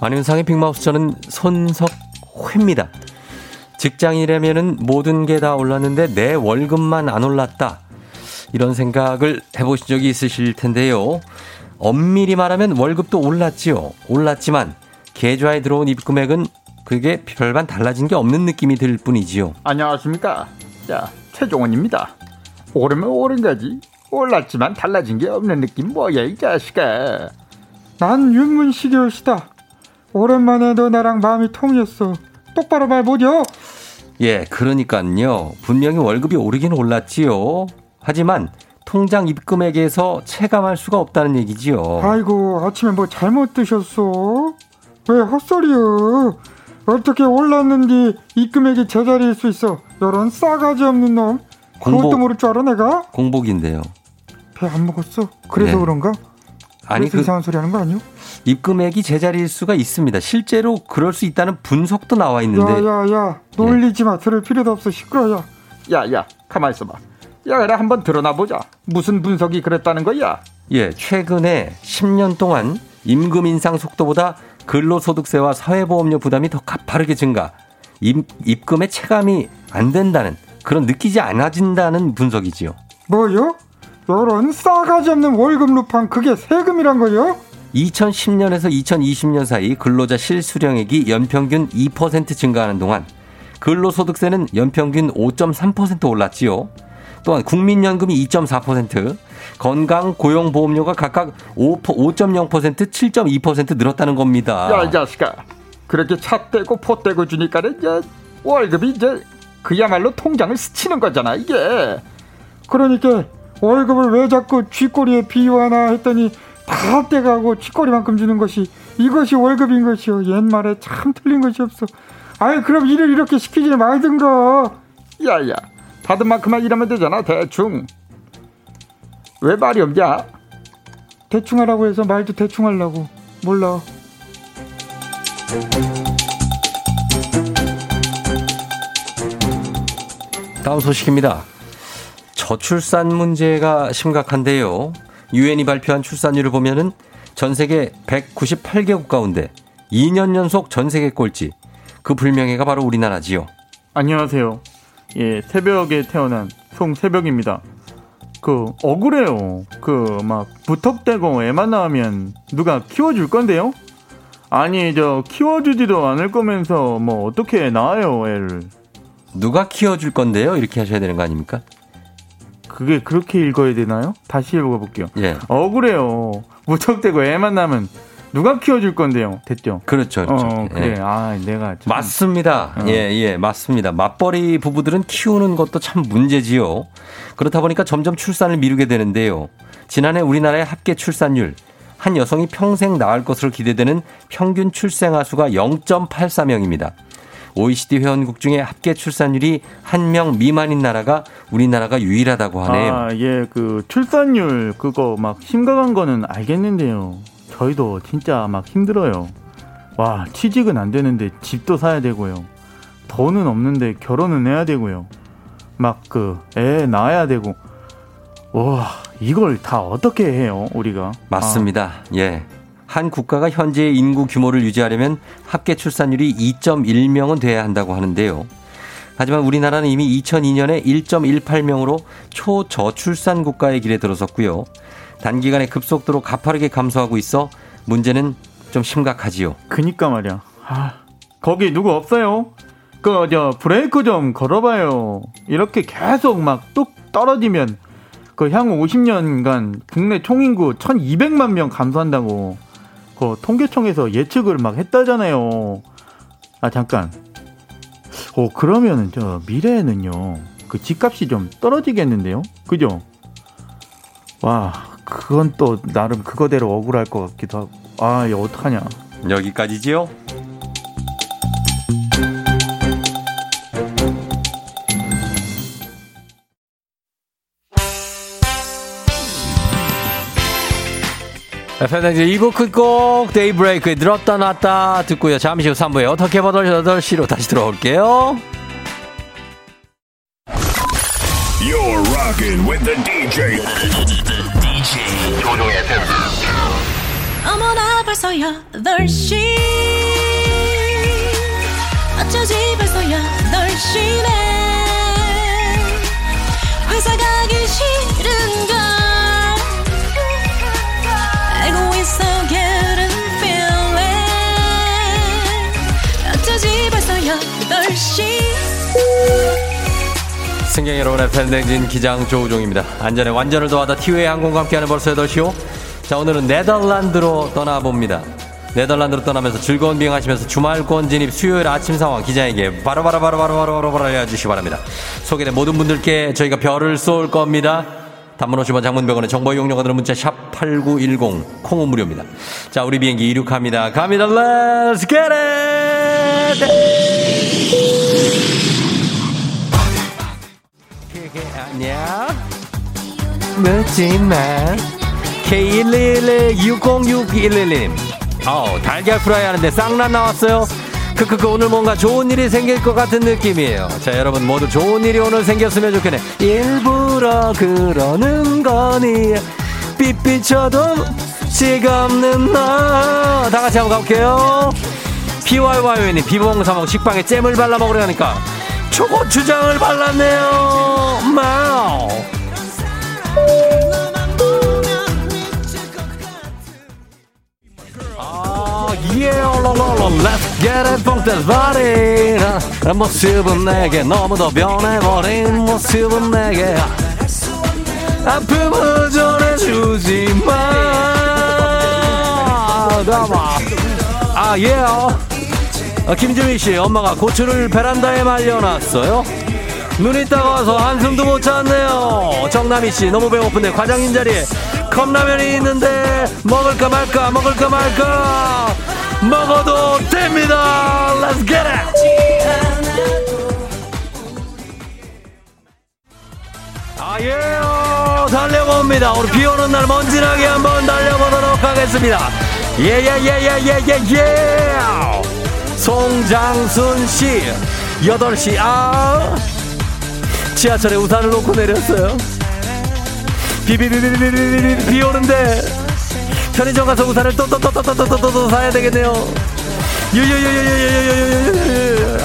안윤상의 빅마우스 저는 손석회입니다. 직장이라면은 모든 게 다 올랐는데 내 월급만 안 올랐다. 이런 생각을 해보신 적이 있으실 텐데요. 엄밀히 말하면 월급도 올랐지요. 올랐지만 계좌에 들어온 입금액은 그게 별반 달라진 게 없는 느낌이 들 뿐이지요. 안녕하십니까. 자, 최종원입니다. 오르면 오른 거지. 올랐지만 달라진 게 없는 느낌 뭐야, 이 자식아. 난 윤문식이었다. 오랜만에 너 나랑 마음이 통했어. 똑바로 말 못여. 예, 그러니까요. 분명히 월급이 오르긴 올랐지요. 하지만 통장 입금액에서 체감할 수가 없다는 얘기지요. 아이고 아침에 뭐 잘못 드셨어? 왜 헛소리여? 어떻게 올랐는지 입금액이 제자리일 수 있어? 이런 싸가지 없는 놈. 그것도 공복. 모를 줄 알아 내가? 공복인데요. 배 안 먹었어? 그래서 네. 그런가? 아니 그 이상한 소리 하는 거 아니요? 입금액이 제자리일 수가 있습니다. 실제로 그럴 수 있다는 분석도 나와 있는데 야야야 놀리지 마 들을 필요도 없어 시끄러야. 야, 야, 가만 있어봐. 야, 그래, 한번 드러나 보자. 무슨 분석이 그랬다는 거야? 예, 최근에 10년 동안 임금 인상 속도보다 근로소득세와 사회보험료 부담이 더 가파르게 증가. 입, 입금의 체감이 안 된다는 그런 느끼지 않아진다는 분석이지요. 뭐요? 요런 싸가지 없는 월급 루팡 그게 세금이란 거요? 2010년에서 2020년 사이 근로자 실수령액이 연평균 2% 증가하는 동안 근로소득세는 연평균 5.3% 올랐지요. 또한 국민연금이 2.4%, 건강 고용보험료가 각각 5, 5.0%, 7.2% 늘었다는 겁니다. 야, 이 자식아. 그렇게 차 떼고 포 떼고 주니까는 이제 월급이 이제 그야말로 통장을 스치는 거잖아, 이게. 그러니까 월급을 왜 자꾸 쥐꼬리에 비유하나 했더니 다 떼가고 쥐꼬리만큼 주는 것이 이것이 월급인 것이요. 옛말에 참 틀린 것이 없어. 아이 그럼 일을 이렇게 시키지 말든가. 야, 야. 받은 만큼만 일하면 되잖아, 대충. 왜 말이 없냐? 대충 하라고 해서 말도 대충 하려고. 몰라. 다음 소식입니다. 저출산 문제가 심각한데요. 유엔이 발표한 출산율을 보면은 전 세계 198개국 가운데 2년 연속 전 세계 꼴찌. 그 불명예가 바로 우리나라지요. 안녕하세요. 예, 새벽에 태어난 송새벽입니다. 그 억울해요. 그 막 부탁대고 애만 낳으면 누가 키워줄 건데요? 아니 저 키워주지도 않을 거면서 뭐 어떻게 낳아요 애를? 누가 키워줄 건데요? 이렇게 하셔야 되는 거 아닙니까? 그게 그렇게 읽어야 되나요? 다시 읽어볼게요. 예. 억울해요. 무턱대고 애만 나면 누가 키워줄 건데요? 됐죠? 그렇죠. 그렇죠. 어, 그래. 예. 아, 내가 참- 맞습니다. 어. 예, 예, 맞습니다. 맞벌이 부부들은 키우는 것도 참 문제지요. 그렇다 보니까 점점 출산을 미루게 되는데요. 지난해 우리나라의 합계 출산율, 한 여성이 평생 낳을 것으로 기대되는 평균 출생아 수가 0.84명입니다. OECD 회원국 중에 합계 출산율이 한 명 미만인 나라가 우리나라가 유일하다고 하네요. 아, 예, 그 출산율 그거 막 심각한 거는 알겠는데요. 저희도 진짜 막 힘들어요. 와, 취직은 안 되는데 집도 사야 되고요. 돈은 없는데 결혼은 해야 되고요. 막 그 애 낳아야 되고. 와, 이걸 다 어떻게 해요, 우리가? 맞습니다. 예. 한 국가가 현재의 인구 규모를 유지하려면 합계 출산율이 2.1명은 돼야 한다고 하는데요. 하지만 우리나라는 이미 2002년에 1.18명으로 초저출산 국가의 길에 들어섰고요. 단기간에 급속도로 가파르게 감소하고 있어 문제는 좀 심각하지요. 그니까 말이야. 아, 거기 누구 없어요? 그 저 브레이크 좀 걸어봐요. 이렇게 계속 막 뚝 떨어지면 그 향후 50년간 국내 총인구 1,200만 명 감소한다고 그 통계청에서 예측을 막 했다잖아요. 아 잠깐. 어 그러면은 저 미래에는요 그 집값이 좀 떨어지겠는데요, 그죠? 와 그건 또 나름 그거대로 억울할 것 같기도 하고. 아 이거 어떡하냐. 여기까지지요. FM댕지 2부 끝곡 데이브레이크에 들었다 놨다 듣고요. 잠시 후 3부에 어떻게 받아 8시로 다시 들어올게요. You're rocking with the DJ. DJ 조종의 팬. 어머나 벌써 8시 어쩌지 벌써 8시 승객 여러분의 팬댕진 기장 조우종입니다. 안전에 완전을 더하다 티웨이 항공과 함께하는 벌써 8시요. 자, 오늘은 네덜란드로 떠나봅니다. 네덜란드로 떠나면서 즐거운 비행하시면서 주말권 진입 수요일 아침 상황 기자에게 바로바로바로바로바로바로 알려주시기 바랍니다. 소개된 모든 분들께 저희가 별을 쏠 겁니다. 단문 50원 장문병원의 정보 이용료가 드는 문자 샵 8910 콩은 무료입니다. 자, 우리 비행기 이륙합니다. 갑니다. Let's get it! 아니야. 묻지마. K111-60611님. 아우, 달걀 프라이 하는데 쌍난 나왔어요. 크크크, 오늘 뭔가 좋은 일이 생길 것 같은 느낌이에요. 자, 여러분 모두 좋은 일이 오늘 생겼으면 좋겠네. 일부러 그러는 거니. 삐삐쳐도 지갑는 너. 다 같이 한번 가볼게요. PYY님, 비봉사먹 식빵에 잼을 발라 먹으려니까 초고추장을 발랐네요. 마우. Yeah, 롤롤롤, let's get. 아, 모습은 내게 너무도 변해버린 모습은 내게 아픔을 전해주지 마. 아, 예. 아, 김지민 씨, 엄마가 고추를 베란다에 말려놨어요. 눈이 따가워서 한숨도 못 잤네요. 정남희 씨, 너무 배고픈데 과장님 자리에 컵라면이 있는데 먹을까 말까, 먹을까 말까. 먹어도 됩니다. Let's get it. 아, 예, 달려봅니다. 오늘 비 오는 날 먼지나게 한번 달려보도록 하겠습니다. 예, 예, 예, 예, 예, 예, 예. 송장순 씨, 8시, 아. 지하철에 우산을 놓고 내렸어요. 비비비비비비비 비 오는데 편의점 가서 우산을 또 또 또 또 또 또 또 또 사야 되겠네요. 유유유유유유유유유유.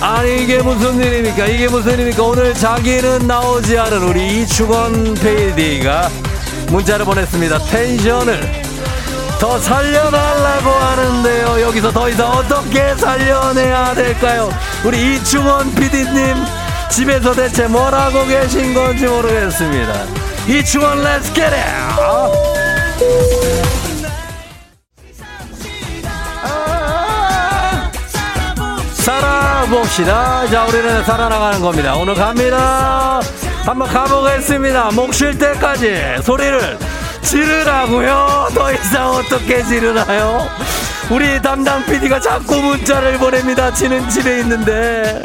아니 이게 무슨 일입니까? 이게 무슨 일입니까? 오늘 자기는 나오지 않은 우리 이충원 PD가 문자를 보냈습니다. 텐션을 더 살려달라고 하는데요. 여기서 더 이상 어떻게 살려내야 될까요? 우리 이충원 PD님 집에서 대체 뭘 하고 계신 건지 모르겠습니다. 이충원 Let's get 살아봅시다. 자, 우리는 살아나가는 겁니다. 오늘 갑니다. 한번 가보겠습니다. 목 쉴 때까지 소리를 지르라고요. 더 이상 어떻게 지르나요? 우리 담당 PD가 자꾸 문자를 보냅니다. 지는 집에 있는데.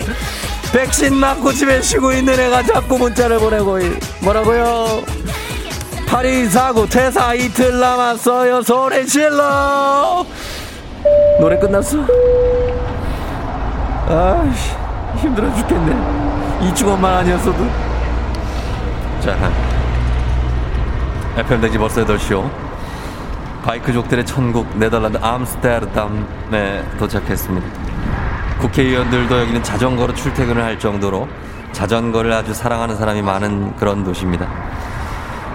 백신 맞고 집에 쉬고 있는 애가 자꾸 문자를 보내고 있- 뭐라고요? 8249 퇴사 이틀 남았어요. 소리 질러. 노래 끝났어? 아씨 힘들어 죽겠네. 이충원만 아니었어도. 자, FM 댕지 벌써 8시요. 바이크족들의 천국 네덜란드 암스테르담에 도착했습니다. 국회의원들도 여기는 자전거로 출퇴근을 할 정도로 자전거를 아주 사랑하는 사람이 많은 그런 도시입니다.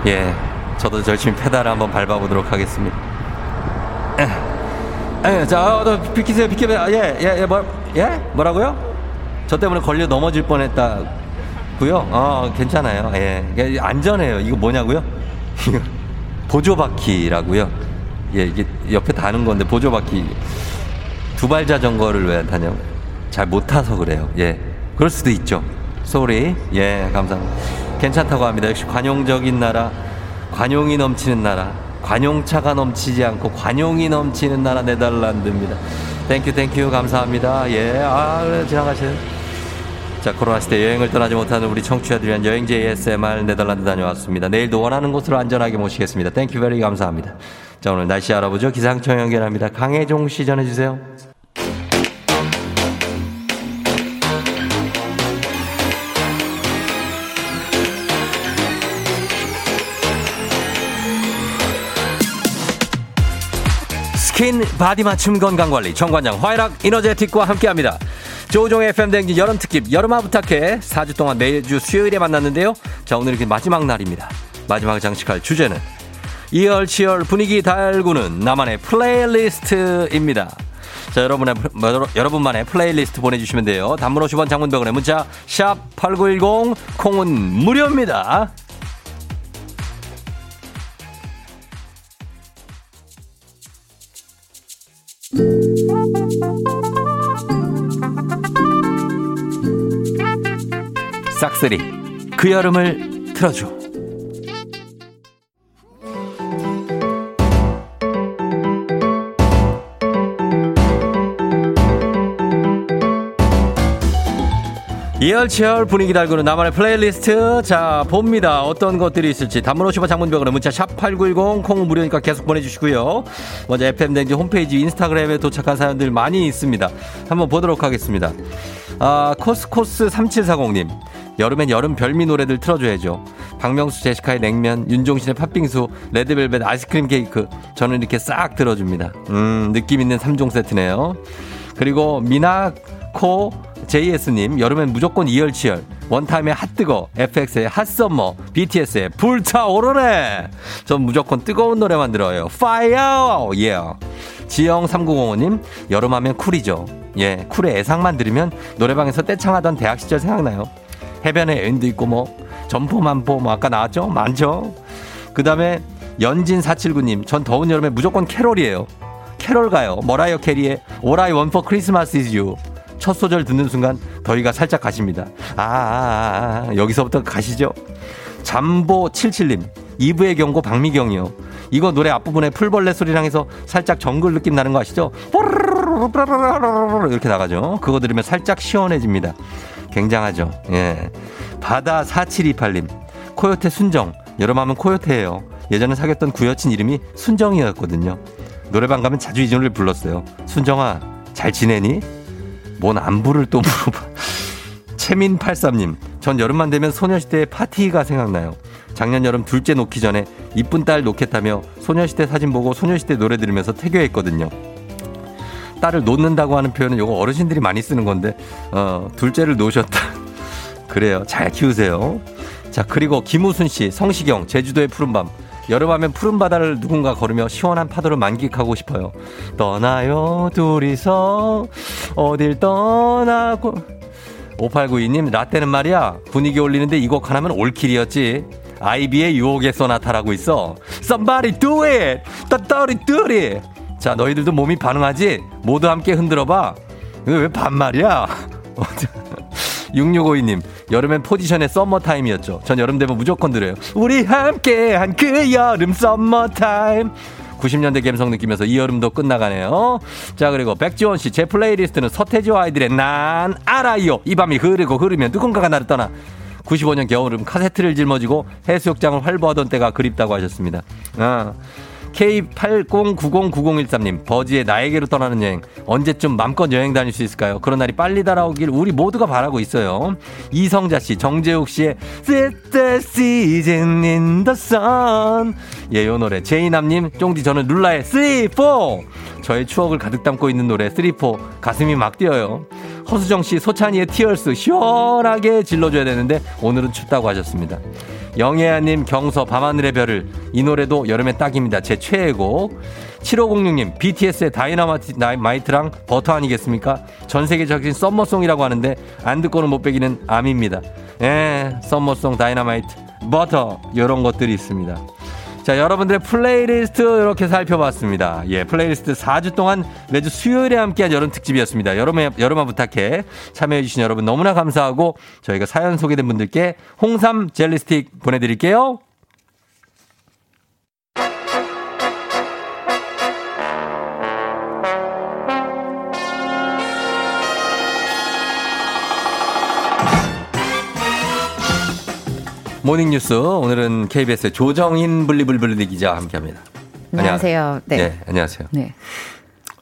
예, 저도 열심히 페달을 한번 밟아보도록 하겠습니다. 에, 에, 자, 어, 너 비키세요, 비키세요. 아, 예, 예, 예, 뭐, 예? 뭐라고요? 저 때문에 걸려 넘어질 뻔했다고요? 어, 괜찮아요. 예, 이게 안전해요. 이거 뭐냐고요? 이거 [LAUGHS] 보조바퀴라고요. 예, 이게 옆에 다는 건데 보조바퀴 두발 자전거를 왜 타냐고? 잘 못 타서 그래요. 예, 그럴 수도 있죠. 쏘리. 예, 감사합니다. 괜찮다고 합니다. 역시 관용적인 나라, 관용이 넘치는 나라, 관용차가 넘치지 않고 관용이 넘치는 나라 네덜란드입니다. Thank you thank you 감사합니다. 예, 아 지나가세요. 자 코로나 시대 여행을 떠나지 못하는 우리 청취자들 위한 여행지 ASMR 네덜란드 다녀왔습니다. 내일도 원하는 곳으로 안전하게 모시겠습니다. Thank you very 감사합니다. 자 오늘 날씨 알아보죠. 기상청 연결합니다. 강혜종 씨 전해주세요. 스킨 바디 맞춤 건강관리 정관장 화애락 이너제틱과 함께합니다. 조우종의 FM 대행진 여름 특집 여름아 부탁해 4주 동안 매주 수요일에 만났는데요. 자 오늘 이렇게 마지막 날입니다. 마지막 장식할 주제는 이열치열 분위기 달구는 나만의 playlist입니다. 자 여러분의 뭐, 여러분만의 플레이리스트 보내주시면 돼요. 단문 50원 장문 100원의 문자 샵 #8910 콩은 무료입니다. 싹쓰리 그 여름을 틀어줘. 이열치열 분위기 달구는 나만의 플레이리스트. 자 봅니다. 어떤 것들이 있을지. 단문 50원 장문벽으로 문자 샵 8910 콩은 무료니까 계속 보내주시고요. 먼저 FM대행진 홈페이지 인스타그램에 도착한 사연들 많이 있습니다. 한번 보도록 하겠습니다 아 코스코스 3740님 여름엔 여름 별미 노래들 틀어줘야죠 박명수 제시카의 냉면 윤종신의 팥빙수 레드벨벳 아이스크림 케이크 저는 이렇게 싹 들어줍니다 음 느낌 있는 3종 세트네요 그리고 미나코 JS님, 여름엔 무조건 이열치열. 원타임의 핫뜨거, FX의 Hot Summer, BTS의 불타오르네. 전 무조건 뜨거운 노래만 들어요. Fire! 예. Yeah. 지영3905님, 여름하면 쿨이죠. 예, 쿨의 애상만 들으면 노래방에서 떼창하던 대학 시절 생각나요. 해변에 애인도 있고 뭐, 점포맘보 뭐 아까 나왔죠? 많죠? 그 다음에 연진479님, 전 더운 여름에 무조건 캐롤이에요. 캐롤 가요. 머라이어 캐리의 All I Want for Christmas is You. 첫 소절 듣는 순간 더위가 살짝 가십니다. 아, 아, 아, 아. 여기서부터 가시죠. 잠보 77님, 2부의 경고 박미경이요. 이거 노래 앞부분에 풀벌레 소리랑 해서 살짝 정글 느낌 나는 거 아시죠? 이렇게 나가죠. 그거 들으면 살짝 시원해집니다. 굉장하죠. 예. 바다 4728님, 코요태 순정. 여름하면 코요태예요. 예전에 사귀었던 구여친 이름이 순정이었거든요. 노래방 가면 자주 이 노래를 불렀어요. 순정아, 잘 지내니? 뭔 안부를 또 물어봐. 채민83님, 전 여름만 되면 소녀시대의 파티가 생각나요. 작년 여름 둘째 놓기 전에 이쁜 딸 놓겠다며 소녀시대 사진 보고 소녀시대 노래 들으면서 태교했거든요. 딸을 놓는다고 하는 표현은 요거 어르신들이 많이 쓰는 건데, 어, 둘째를 놓으셨다. [LAUGHS] 그래요. 잘 키우세요. 자, 그리고 김우순 씨, 성시경, 제주도의 푸른밤. 여름하면 푸른 바다를 누군가 걸으며 시원한 파도를 만끽하고 싶어요. 떠나요, 둘이서, 어딜 떠나고. 5892님, 라떼는 말이야. 분위기 올리는데 이 곡 하나면 올킬이었지. 아이비의 유혹의 소나타라고 있어. Somebody do it! 따따리 뚜리! 자, 너희들도 몸이 반응하지? 모두 함께 흔들어봐. 왜 반말이야? [LAUGHS] 6652님, 여름엔 포지션의 썸머타임이었죠. 전 여름 되면 무조건 들어요. 우리 함께 한 그 여름 썸머타임. 90년대 감성 느끼면서 이 여름도 끝나가네요. 자, 그리고 백지원 씨, 제 플레이리스트는 서태지와 아이들의 난 알아요. 이 밤이 흐르고 흐르면 누군가가 나를 떠나. 95년 겨울은 카세트를 짊어지고 해수욕장을 활보하던 때가 그립다고 하셨습니다. 아. K80909013님, 버지의 나에게로 떠나는 여행. 언제쯤 맘껏 여행 다닐 수 있을까요? 그런 날이 빨리 돌아오길 우리 모두가 바라고 있어요. 이성자 씨, 정재욱 씨의 Sit the season in the sun. 예, 요 노래. 제이남님, 쫑디 저는 룰라의 3, 4. 저의 추억을 가득 담고 있는 노래 3, 4. 가슴이 막 뛰어요. 허수정 씨, 소찬휘의 Tears 시원하게 질러줘야 되는데 오늘은 춥다고 하셨습니다. 영애아님 경서 밤하늘의 별을 이 노래도 여름에 딱입니다. 제 최애곡. 7506님 BTS의 다이너마이트랑 버터 아니겠습니까? 전 세계적인 summer song이라고 하는데 안 듣고는 못 배기는 아미입니다. 예, summer song 다이너마이트 버터 이런 것들이 있습니다. 자, 여러분들의 플레이리스트 이렇게 살펴봤습니다. 예, 플레이리스트 4주 동안 매주 수요일에 함께한 여름 특집이었습니다. 여름에, 여름아 부탁해. 참여해주신 여러분 너무나 감사하고 저희가 사연 소개된 분들께 홍삼 젤리 스틱 보내드릴게요. 모닝뉴스 오늘은 KBS의 조정인 블리블블리 기자와 함께합니다. 안녕하세요. 네. 네, 안녕하세요. 네.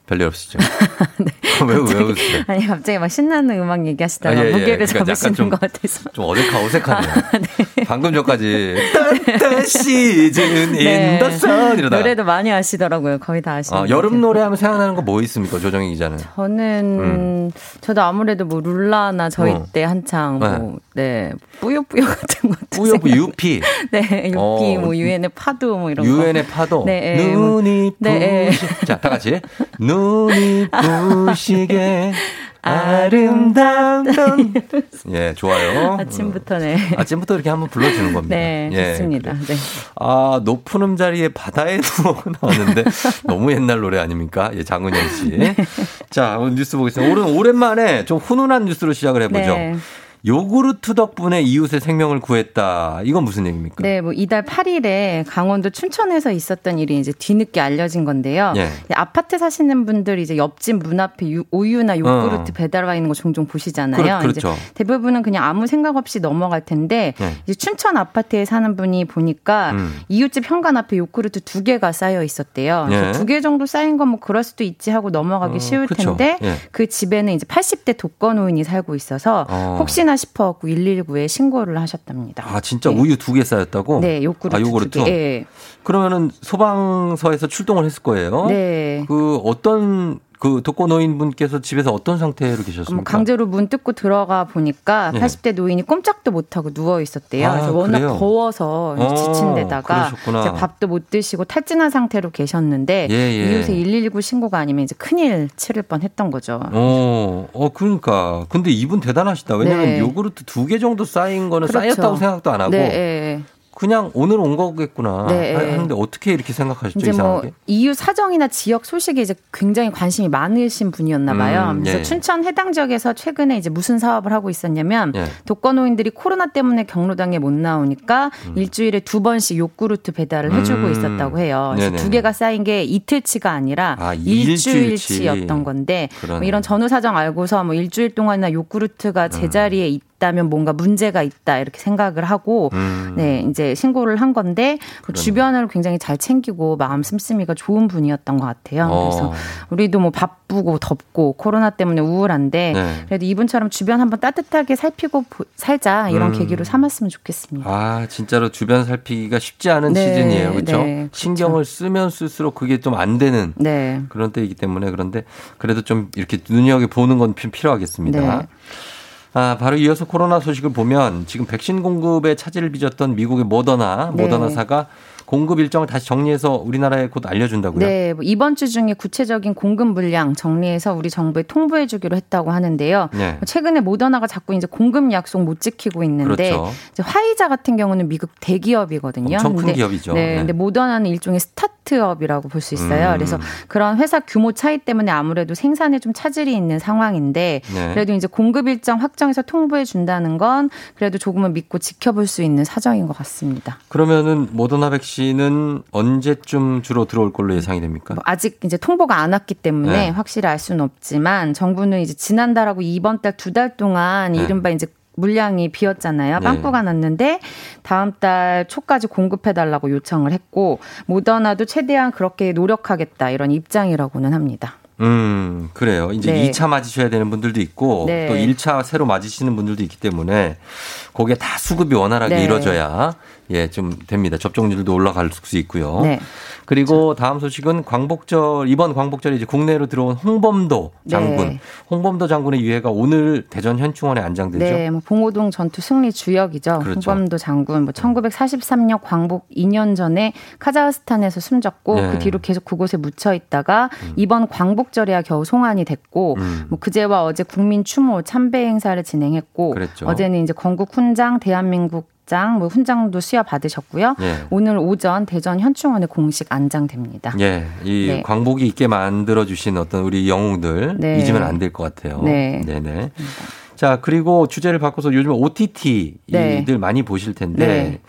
별일 없으시죠? [LAUGHS] 왜, 왜 웃으세요? 아니 갑자기 막 신나는 음악 얘기하시다가 아, 예, 예. 무게를 그러니까 잡으시는 좀- 것 같아서. 좀 어색하, 어색하네요. [LAUGHS] 네. 방금 전까지 [LAUGHS] 딴딴 시즌 네. in the sun 이러다가 노래도 많이 아시더라고요. 거의 다 아시는 아, 것 여름. 노래 하면 생각나는 거 뭐 있습니까? 조정희 기자는. 저는 음. 저도 아무래도 뭐 룰라나 저희 어. 때 한창 뭐네 뿌요뿌요 같은 것도 뿌요뿌 유피. 네 유피 어. 뭐 유엔의 파도 뭐 이런 거 유엔의 파도. 네, 예, 뭐. 눈이 네, 예. 부시. 자, 다 같이. 눈이 [LAUGHS] 부시게 아름다운. 예, 좋아요. 아침부터 네. 아침부터 이렇게 한번 불러주는 겁니다. 네, 예, 좋습니다. 네. 아, 높은 음자리에 바다에 누워 나왔는데 [LAUGHS] 너무 옛날 노래 아닙니까? 예, 장은영 씨. 네. 자, 오늘 뉴스 보겠습니다. 오늘 오랜만에 좀 훈훈한 뉴스로 시작을 해보죠. 네. 요구르트 덕분에 이웃의 생명을 구했다. 이건 무슨 얘기입니까? 네, 뭐 이달 8일에 강원도 춘천에서 있었던 일이 이제 뒤늦게 알려진 건데요. 예. 아파트 사시는 분들이 이제 옆집 문 앞에 유- 우유나 요구르트 어. 배달 와 있는 거 종종 보시잖아요. 그렇- 그렇죠. 이제 대부분은 그냥 아무 생각 없이 넘어갈 텐데 네. 이제 춘천 아파트에 사는 분이 보니까 음. 이웃집 현관 앞에 요구르트 두 개가 쌓여 있었대요. 예. 두개 정도 쌓인 건 뭐 그럴 수도 있지 하고 넘어가기 어, 쉬울 그쵸. 텐데 예. 그 집에는 이제 80대 독거 노인이 살고 있어서 어. 혹시나 싶어 갖고 119에 신고를 하셨답니다. 아, 진짜 우유 두 개 쌓였다고? 네, 요구르트. 아, 요구르트? 두 개. 예. 그러면은 소방서에서 출동을 했을 거예요. 네. 그 어떤 그 독거 노인 분께서 집에서 어떤 상태로 계셨습니까? 뭐 강제로 문 뜯고 들어가 보니까 예. 80대 노인이 꼼짝도 못하고 누워 있었대요. 아, 그래서 워낙 그래요? 더워서 어, 지친 데다가 밥도 못 드시고 탈진한 상태로 계셨는데 예, 예. 이웃에 119 신고가 아니면 이제 큰일 치를 뻔했던 거죠. 어, 어, 그러니까. 근데 이분 대단하시다. 왜냐면 네. 요구르트 두 개 정도 쌓인 거는 그렇죠. 쌓였다고 생각도 안 하고 네, 예. 그냥 오늘 온 거겠구나 네, 예. 하는데 어떻게 이렇게 생각하셨죠? 이제 뭐 이상하게? 이웃 사정이나 지역 소식에 이제 굉장히 관심이 많으신 분이었나 봐요. 음, 그래서 예. 춘천 해당 지역에서 최근에 이제 무슨 사업을 하고 있었냐면 예. 독거노인들이 코로나 때문에 경로당에 못 나오니까 일주일에 두 번씩 요구르트 배달을 해주고 음. 있었다고 해요. 그래서 네네. 두 개가 쌓인 게 이틀치가 아니라 아, 일주일치였던 건데. 뭐 이런 전후 사정 알고서 뭐 일주일 동안이나 음. 요구르트가 제자리에 있 다면 뭔가 문제가 있다 이렇게 생각을 하고 음. 네 이제 신고를 한 건데 뭐 주변을 굉장히 잘 챙기고 마음 씀씀이가 좋은 분이었던 것 같아요. 어. 그래서 우리도 뭐 바쁘고 덥고 코로나 때문에 우울한데 네. 그래도 이분처럼 주변 한번 따뜻하게 살피고 보- 살자 이런 음. 계기로 삼았으면 좋겠습니다. 아, 진짜로 주변 살피기가 쉽지 않은 네, 시즌이에요. 그렇죠? 네. 신경을 쓰면 쓸수록 그게 좀 안 되는 네. 그런 때이기 때문에 그런데 그래도 좀 이렇게 눈여겨 보는 건좀 필요하겠습니다. 네. 아, 바로 이어서 코로나 소식을 보면 지금 백신 공급에 차질을 빚었던 미국의 모더나, 네. 모더나사가 공급 일정을 다시 정리해서 우리나라에 곧 알려준다고요? 네, 뭐 이번 주 중에 구체적인 공급 물량 정리해서 우리 정부에 통보해주기로 했다고 하는데요. 네. 최근에 모더나가 자꾸 이제 공급 약속 못 지키고 있는데 그렇죠. 화이자 같은 경우는 미국 대기업이거든요. 엄청 큰 근데- 기업이죠. 네, 네. 근데 모더나는 일종의 스타트업이라고 볼 수 있어요. 음. 그래서 그런 회사 규모 차이 때문에 아무래도 생산에 좀 차질이 있는 상황인데 네. 그래도 이제 공급 일정 확정해서 통보해 준다는 건 그래도 조금은 믿고 지켜볼 수 있는 사정인 것 같습니다. 그러면은 모더나 백신 은 언제쯤 주로 들어올 걸로 예상이 됩니까? 뭐 아직 이제 통보가 안 왔기 때문에 네. 확실히 알 수는 없지만 정부는 이제 지난달하고 이번 달 두 달 동안 네. 이른바 이제 물량이 비었잖아요. 네. 빵꾸가 났는데 다음 달 초까지 공급해 달라고 요청을 했고 모더나도 최대한 그렇게 노력하겠다 이런 입장이라고는 합니다. 음, 그래요. 이제 네. 2차 맞으셔야 되는 분들도 있고 네. 또 1차 새로 맞으시는 분들도 있기 때문에 그게 다 수급이 원활하게 네. 이루어져야 예, 좀 됩니다. 접종률도 올라갈 수 있고요. 네. 그리고 다음 소식은 광복절 이번 광복절에 이제 국내로 들어온 홍범도 장군. 네. 홍범도 장군의 유해가 오늘 대전 현충원에 안장되죠. 네, 뭐 봉오동 전투 승리 주역이죠. 그렇죠. 홍범도 장군. 뭐 1943년 광복 2년 전에 카자흐스탄에서 숨졌고 네. 그 뒤로 계속 그곳에 묻혀 있다가 이번 광복절에야 겨우 송환이 됐고 음. 뭐 그제와 어제 국민 추모 참배 행사를 진행했고 그랬죠. 어제는 이제 건국 훈장 대한민국 장, 뭐 훈장도 수여 받으셨고요. 예. 오늘 오전 대전 현충원에 공식 안장됩니다. 예, 이 네. 광복이 있게 만들어 주신 어떤 우리 영웅들 네. 잊으면 안 될 것 같아요. 네. 네 네. 자 그리고 주제를 바꿔서 요즘 OTT들 네. 많이 보실 텐데 네.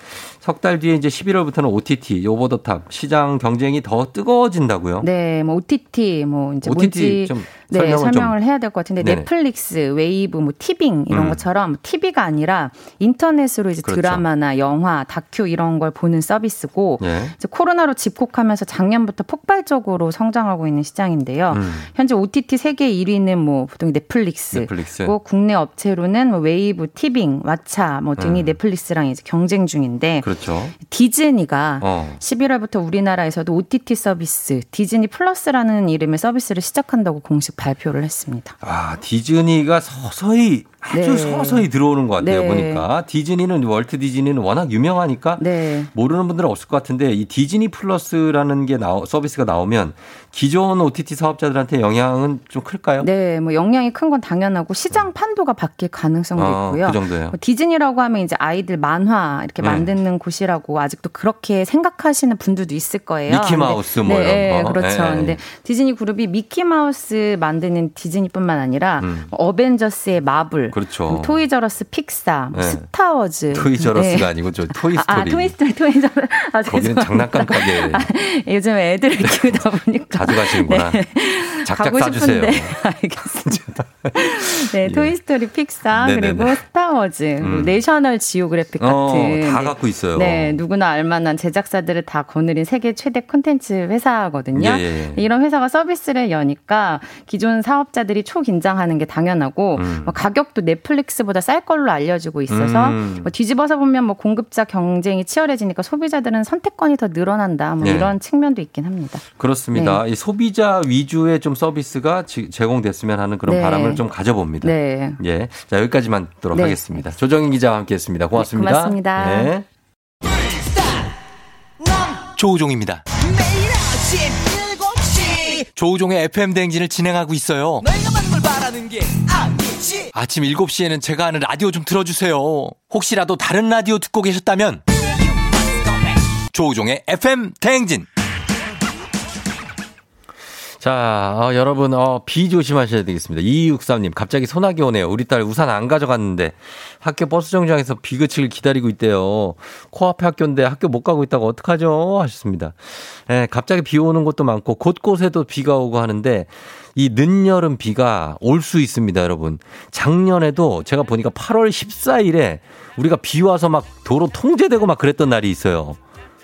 석 달 뒤에 이제 11월부터는 OTT over the top 시장 경쟁이 더 뜨거워진다고요? 네, 뭐 OTT 뭐 이제 OTT 뭔지 좀 네, 설명을 설명을, 좀. 해야 될 것 같은데 네네. 넷플릭스, 웨이브, 뭐 티빙 이런 음. 것처럼 TV가 아니라 인터넷으로 이제 그렇죠. 드라마나 영화, 다큐 이런 걸 보는 서비스고 예. 이제 코로나로 집콕하면서 작년부터 폭발적으로 성장하고 있는 시장인데요. 음. 현재 OTT 세계 1위는 뭐 보통 넷플릭스, 넷플릭스. 고 국내 업체로는 뭐 웨이브, 티빙, 왓챠 뭐 등이 음. 넷플릭스랑 이제 경쟁 중인데 그렇죠. 디즈니가 어. 11월부터 우리나라에서도 OTT 서비스 디즈니 플러스라는 이름의 서비스를 시작한다고 공식 발표를 했습니다. 아 디즈니가 서서히 아주 네. 서서히 들어오는 것 같아요 네. 보니까 디즈니는 월트 디즈니는 워낙 유명하니까 네. 모르는 분들은 없을 것 같은데 이 디즈니 플러스라는 게 나오, 서비스가 나오면 기존 OTT 사업자들한테 영향은 좀 클까요? 네, 뭐 영향이 큰 건 당연하고 시장 판도가 바뀔 가능성도 아, 있고요. 그 정도예요. 뭐 디즈니라고 하면 이제 아이들 만화 이렇게 네. 만드는 곳이라고 아직도 그렇게 생각하시는 분들도 있을 거예요. 미키 마우스 뭐 네, 이런 거. 그렇죠. 네. 근데 디즈니 그룹이 미키 마우스 만드는 디즈니뿐만 아니라 음. 뭐 어벤져스의 마블, 그렇죠. 뭐 토이저러스 픽사, 뭐 네. 스타워즈, 토이저러스가 네. 아니고 저 토이스토리. 아, 아, 토이스토리, 토이저러스. 아, 거기는. 장난감 가게 요즘 애들을 키우다 보니까 자주 가시는구나. 작작 가고 싸주세요. 싶은데 [LAUGHS] 알겠습니다. 네, [LAUGHS] 예. 토이스토리 픽사 네네네. 그리고 스타워즈, 그리고 음. 내셔널 지오그래픽 같은 어, 다 네. 갖고 있어요. 네, 누구나 알만한 제작사들을 다 거느린 세계 최대 콘텐츠 회사거든요. 예, 예, 예. 이런 회사가 서비스를 여니까 기존 사업자들이 초긴장하는 게 당연하고 음. 뭐 가격도 넷플릭스보다 쌀 걸로 알려지고 있어서 음. 뭐 뒤집어서 보면 뭐 공급자 경쟁이 치열해지니까 소비자들은 선택권이 더 늘어난다. 뭐 네. 이런 측면도 있긴 합니다. 그렇습니다. 네. 이 소비자 위주의 좀 서비스가 지- 제공됐으면 하는 그런 네. 바람을 좀 가져봅니다. 네. 예. 자, 여기까지만 듣도록 네. 하겠습니다. 조정인 기자와 함께 했습니다. 고맙습니다. 네, 고맙습니다. 네. 조우종입니다. 매일 아침 7시 조우종의 FM 대행진을 진행하고 있어요. 바라는 게 아니지 아침 7시에는 제가 하는 라디오 좀 들어주세요. 혹시라도 다른 라디오 듣고 계셨다면 조우종의 FM 대행진. 자, 어, 여러분, 어, 비 조심하셔야 되겠습니다. 2263님, 갑자기 소나기 오네요. 우리 딸 우산 안 가져갔는데 학교 버스 정류장에서 비 그치길 기다리고 있대요. 코앞에 학교인데 학교 못 가고 있다고 어떡하죠? 하셨습니다. 예, 갑자기 비 오는 곳도 많고 곳곳에도 비가 오고 하는데 이 늦여름 비가 올 수 있습니다, 여러분. 작년에도 제가 보니까 8월 14일에 우리가 비 와서 막 도로 통제되고 막 그랬던 날이 있어요.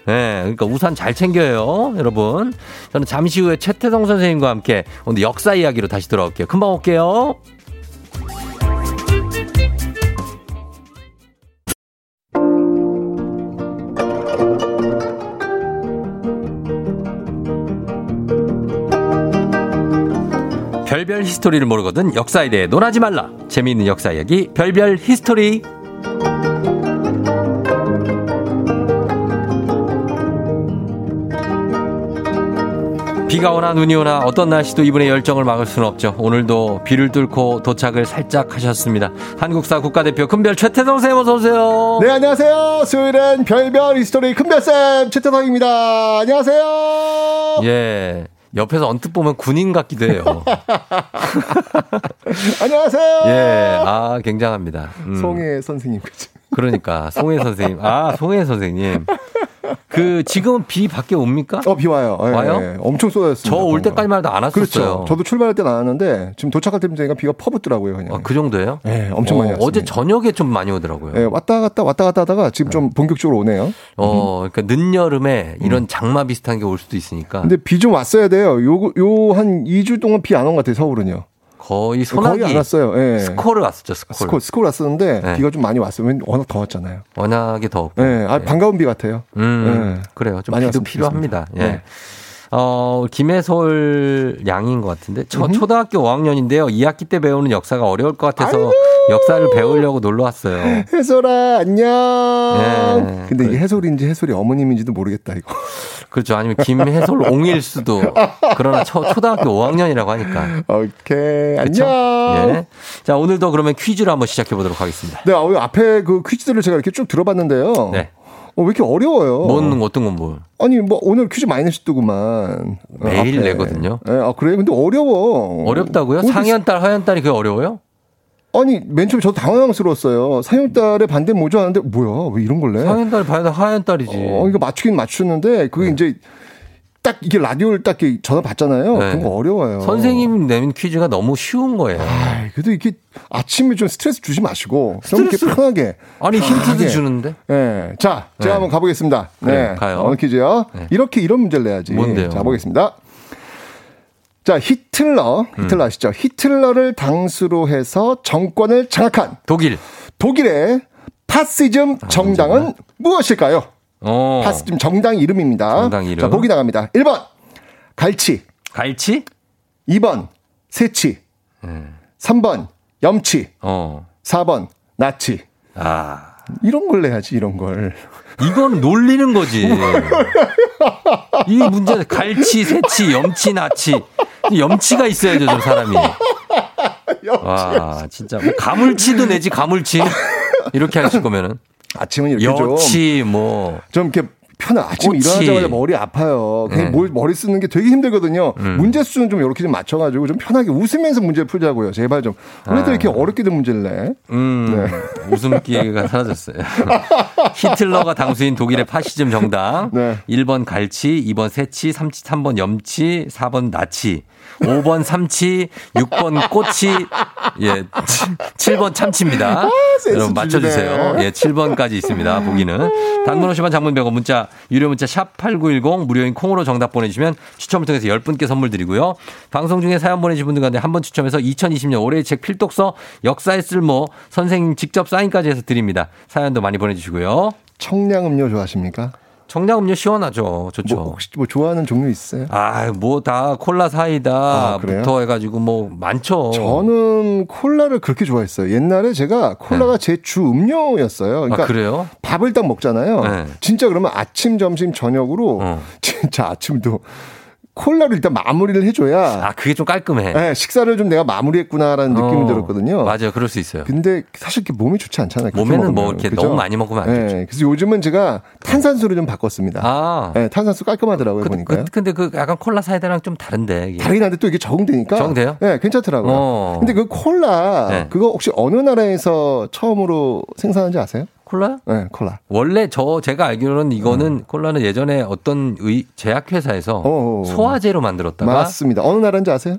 네, 그러니까 우산 잘 챙겨요, 여러분. 저는 잠시 후에 최태성 선생님과 함께 오늘 역사 이야기로 다시 돌아올게요. 금방 올게요. 별별 히스토리를 모르거든 역사에 대해 논하지 말라. 재미있는 역사 이야기 별별 히스토리. 비가 오나 눈이 오나 어떤 날씨도 이분의 열정을 막을 수는 없죠. 오늘도 비를 뚫고 도착을 살짝 하셨습니다. 한국사 국가대표 큰별 최태성 쌤 어서 오세요. 네, 안녕하세요. 수요일엔 별별 히스토리 큰별 쌤 최태성입니다. 안녕하세요. 예. 옆에서 언뜻 보면 군인 같기도 해요. [LAUGHS] 안녕하세요. 예. 아, 굉장합니다. 음. 송혜 선생님. 그죠? 그러니까 송혜 선생님. 아, 송혜 선생님. 그 지금은 비 밖에 옵니까? 어, 비 와요. 예, 와요? 예. 엄청 쏟아졌습니다. 저 올 때까지만 해도 안 왔었어요. 그렇죠. 저도 출발할 때 나왔는데 지금 도착할 때니까 비가 퍼붓더라고요. 그냥. 아, 그 정도예요? 예, 엄청 많이 왔습니다. 어제 저녁에 좀 많이 오더라고요. 예, 왔다 갔다 왔다 갔다 하다가 지금 좀 본격적으로 오네요. 어, 그러니까 늦여름에 이런 장마 비슷한 게 올 수도 있으니까 음. 근데 비 좀 왔어야 돼요. 요, 요, 한 2주 동안 비 안 온 것 같아요, 서울은요. 거의 소나기 거의 안 왔어요. 예. 스콜은 왔었죠, 스콜. 스콜, 스콜 왔었는데 네. 비가 좀 많이 왔어요. 왜냐면 워낙 더웠잖아요. 워낙에 더웠고. 예, 아, 반가운 비 같아요. 음, 예. 그래요. 좀 많이 비도 왔으면 필요합니다. 예. 좋겠습니다. 네. 어, 김해솔 양인 것 같은데. 저 초등학교 5학년인데요. 2학기 때 배우는 역사가 어려울 것 같아서 역사를 배우려고 놀러 왔어요. 해솔아, 안녕. 예. 근데 이게 해솔인지 해솔이 어머님인지도 모르겠다, 이거. 그렇죠. 아니면 김해솔 옹일 수도. 그러나 초, 초등학교 5학년이라고 하니까. 오케이. 그쵸? 안녕. 예. 자, 오늘도 그러면 퀴즈를 한번 시작해 보도록 하겠습니다. 네, 어, 앞에 그 퀴즈들을 제가 이렇게 쭉 들어봤는데요. 네. 어, 왜 이렇게 어려워요? 뭔, 어떤 건 뭘? 아니, 뭐, 오늘 퀴즈 내시더구만. 어, 매일 앞에. 내거든요. 예, 아, 그래요? 근데 어려워. 어렵다고요? 어디- 상현 딸, 하현 딸이 그게 어려워요? 아니, 맨 처음에 저도 당황스러웠어요. 상현딸의 반대 뭐죠 하는데, 뭐야, 왜 이런 걸래? 상현딸, 하현딸, 하현딸이지. 어, 이거 맞추긴 맞추는데, 그게 네. 이제 딱 이게 라디오를 딱 이렇게 전화 받잖아요. 네. 그런 거 어려워요. 선생님 내민 퀴즈가 너무 쉬운 거예요. 아, 그래도 이렇게 아침에 좀 스트레스 주지 마시고, 좀 이렇게? 편하게. 아니, 힌트도. 주는데? 네. 자, 제가 네. 한번 가보겠습니다. 네. 가요. 어느 퀴즈요? 네. 이렇게 이런 문제를 내야지. 뭔데요? 자, 보겠습니다. 자, 히틀러, 음. 히틀러 아시죠? 히틀러를 당수로 해서 정권을 장악한 독일. 독일의 파시즘 정당은 무엇일까요? 어. 파시즘 정당 이름입니다. 정당 이름. 자, 보기 나갑니다. 1번, 갈치. 갈치? 2번, 새치. 3번, 염치. 어. 4번, 나치. 아. 이런 걸 내야지, 이런 걸. 이건 놀리는 거지. [LAUGHS] 이 문제는 갈치, 새치, 염치, 나치. 염치가 있어야죠, 저 사람이. 와, 진짜. 뭐 가물치도 내지, 가물치. 이렇게 하실 거면은. 아침은 이렇게 좀. 여치, 뭐. 좀 이렇게 편해. 아침 꼬치. 일어나자마자 머리 아파요. 그냥 네. 뭘 머리 쓰는 게 되게 힘들거든요. 음. 문제 수는 좀 이렇게 좀 맞춰가지고 좀 편하게 웃으면서 문제를 풀자고요. 제발 좀. 원래도 아. 이렇게 어렵게들 문제를 내. 음, 웃음기가 사라졌어요. [LAUGHS] 히틀러가 당수인 독일의 파시즘 정당. 네. 1번 갈치, 2번 새치, 3, 3번 염치, 4번 나치, 5번 삼치, 6번 꼬치, 예, 7번 참치입니다. 아, 여러분 맞춰주세요. 예, 7번까지 있습니다. 보기는. 단문 50원 장문 100원 문자, 유료 문자 샵 8910 무료인 콩으로 정답 보내주시면 추첨을 통해서 10분께 선물 드리고요. 방송 중에 사연 보내주신 분들 가운데 한 번 추첨해서 2020년 올해의 책 필독서 역사의 쓸모 선생님 직접 사인까지 해서 드립니다. 사연도 많이 보내주시고요. 청량음료 좋아하십니까? 청량음료 시원하죠. 좋죠. 뭐 혹시 뭐 좋아하는 종류 있어요? 아, 뭐 다 콜라 아? 사이다부터 해가지고 뭐 많죠. 저는 콜라를 그렇게 좋아했어요. 옛날에 제가 콜라가 제주 음료였어요. 그러니까 네. 아, 그래요? 밥을 딱 먹잖아요. 네. 진짜 그러면 아침, 점심, 저녁으로 어. [LAUGHS] 진짜 아침도 콜라를 일단 마무리를 해줘야 아, 그게 좀 깔끔해. 네, 식사를 좀 내가 마무리했구나라는 느낌이 어, 들었거든요. 맞아요. 그럴 수 있어요. 근데 사실 이렇게 몸이 좋지 않잖아요. 몸에는 뭐. 이렇게 그죠? 너무 많이 먹으면 안 네, 좋죠. 그래서 요즘은 제가 탄산수를 좀 바꿨습니다. 아. 네, 탄산수 깔끔하더라고요, 그, 보니까요. 그, 근데 그 약간 콜라 사이다랑 좀 다른데. 이게. 다르긴 한데 또 이게 적응되니까. 적응돼요? 네, 괜찮더라고요. 어. 근데 그 콜라, 네. 그거 혹시 어느 나라에서 처음으로 생산한지 아세요? 콜라? 네, 콜라. 원래 저 제가 알기로는 이거는 콜라는 예전에 어떤 의 제약회사에서 음. 어어. 소화제로 만들었다가 맞습니다. 어느 나라인지 아세요?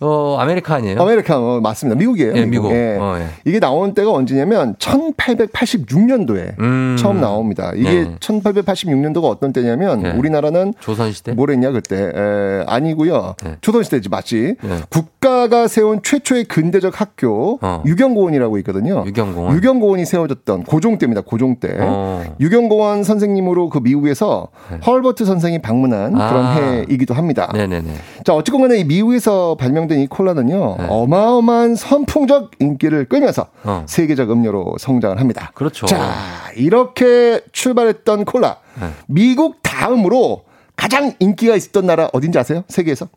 어 아메리카니에요. 아메리카노 맞습니다. 미국이에요. 예, 미국. 어, 예. 이게 나온 때가 언제냐면 1886년도에 음. 처음 나옵니다. 이게 네. 1886년도가 어떤 때냐면 네. 우리나라는 조선시대. 뭐랬냐 그때 에, 아니고요. 네. 조선시대지 맞지. 네. 국가가 세운 최초의 근대적 학교 어. 유경고원이라고 있거든요. 유경공원. 유경고원이 세워졌던 고종 때입니다. 고종 때. 어. 육영공원 선생님으로 그 미국에서 헐버트 선생이 방문한 아. 그런 해이기도 합니다. 네네네. 자, 어쨌건 간에 이 미국에서 발명 된 이 콜라는요, 네. 어마어마한 선풍적 인기를 끌면서 어. 세계적 음료로 성장을 합니다. 그렇죠. 자, 이렇게 출발했던 콜라. 네. 미국 다음으로 가장 인기가 있었던 나라 어딘지 아세요? 세계에서?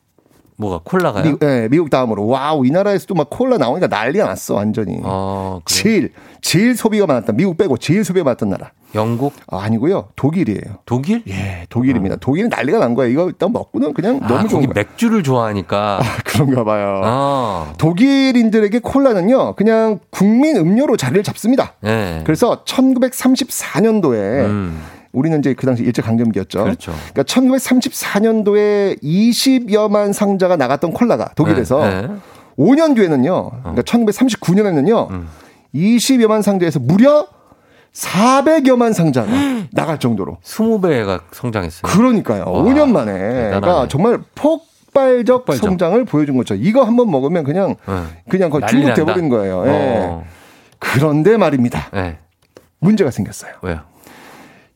뭐가 콜라가요? 미국, 네, 미국 다음으로. wow, 이 나라에서도 막 콜라 나오니까 난리가 났어, 완전히. 어, 그래. 제일, 제일 소비가 많았던, 미국 빼고 제일 소비가 많았던 나라. 영국? 아, 아니고요. 독일이에요. 독일? 예, 독일입니다. 독일은 난리가 난 거예요. 이거 일단 먹고는 그냥 아, 너무 좋은 거기 거예요. 맥주를 좋아하니까. 그런가 봐요. 아. 독일인들에게 콜라는요, 그냥 국민 음료로 자리를 잡습니다. 네. 그래서 1934년도에 우리는 이제 그 당시 일제 강점기였죠. 음. 그렇죠. 그러니까 1934년도에 20여만 상자가 나갔던 콜라가 독일에서 네, 네. 5년 뒤에는요. 그러니까 1939년에는요. 20여만 상자에서 무려 400여만 상자가 나갈 정도로 20배가 성장했어요. 그러니까요. 와, 5년 만에. 대단하네. 그러니까 정말 폭발적, 폭발적. 성장을 보여준 거죠. 이거 한번 먹으면 그냥 그냥 거의 중독. 돼버린 거예요. 예. 어. 그런데 말입니다. 네. 문제가 생겼어요. 왜요?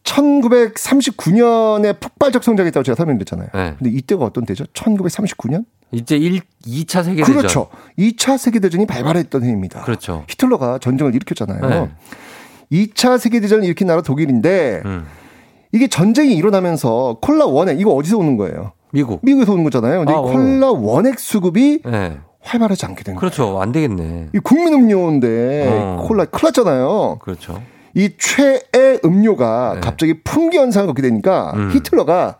1939년에 폭발적 성장했다고 제가 설명드렸잖아요. 네. 근데 이때가 어떤 때죠? 1939년? 이제 1, 2차 세계대전. 그렇죠. 2차 세계대전이 발발했던 해입니다. 그렇죠. 히틀러가 전쟁을 일으켰잖아요. 네. 2차 세계대전을 일으킨 나라 독일인데 음. 이게 전쟁이 일어나면서 콜라 원액 이거 어디서 오는 거예요? 미국. 미국에서 오는 거잖아요. 근데 아, 이 어. 콜라 원액 수급이 네. 활발하지 않게 된 거예요. 그렇죠. 안 되겠네. 이 국민 음료인데 어. 콜라 큰일 났잖아요. 그렇죠. 이 최애 음료가 네. 갑자기 품귀 현상을 겪게 되니까 음. 히틀러가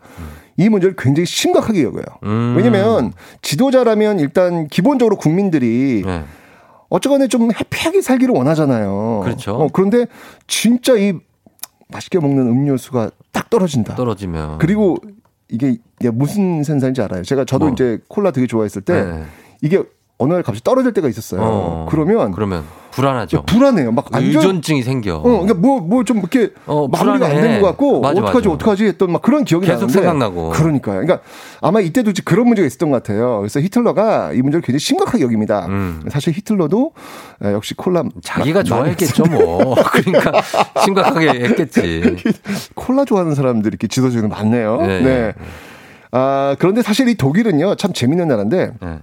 이 문제를 굉장히 심각하게 여겨요. 음. 왜냐면 지도자라면 일단 기본적으로 국민들이 네. 어쩌거나 좀 해피하게 살기를 원하잖아요. 그렇죠. 어, 그런데 진짜 이 맛있게 먹는 음료수가 딱 떨어진다. 떨어지면. 그리고 이게, 무슨 현상인지 알아요. 제가 저도 뭐. 이제 콜라 되게 좋아했을 때 네. 이게 어느 날 갑자기 떨어질 때가 있었어요. 어. 그러면 그러면 불안하죠. 불안해요. 막 안전 의존증이 생겨. 어, 그러니까 뭐, 뭐 좀 이렇게 어, 마무리가 안. 되는 것 같고, 맞아, 어떡하지, 맞아. 어떡하지 했던 막 그런 기억이 계속 나는데. 생각나고. 그러니까요. 그러니까 아마 이때도 이제 그런 문제가 있었던 것 같아요. 그래서 히틀러가 이 문제를 굉장히 심각하게 여깁니다. 사실 히틀러도 에, 역시 콜라. 음. 자기가 마- 좋아했겠죠, 뭐. [LAUGHS] 그러니까 심각하게 했겠지. [LAUGHS] 콜라 좋아하는 사람들이 이렇게 지도자는 많네요. 네. 네. 아, 그런데 사실 이 독일은요, 참 재밌는 나라인데, 네.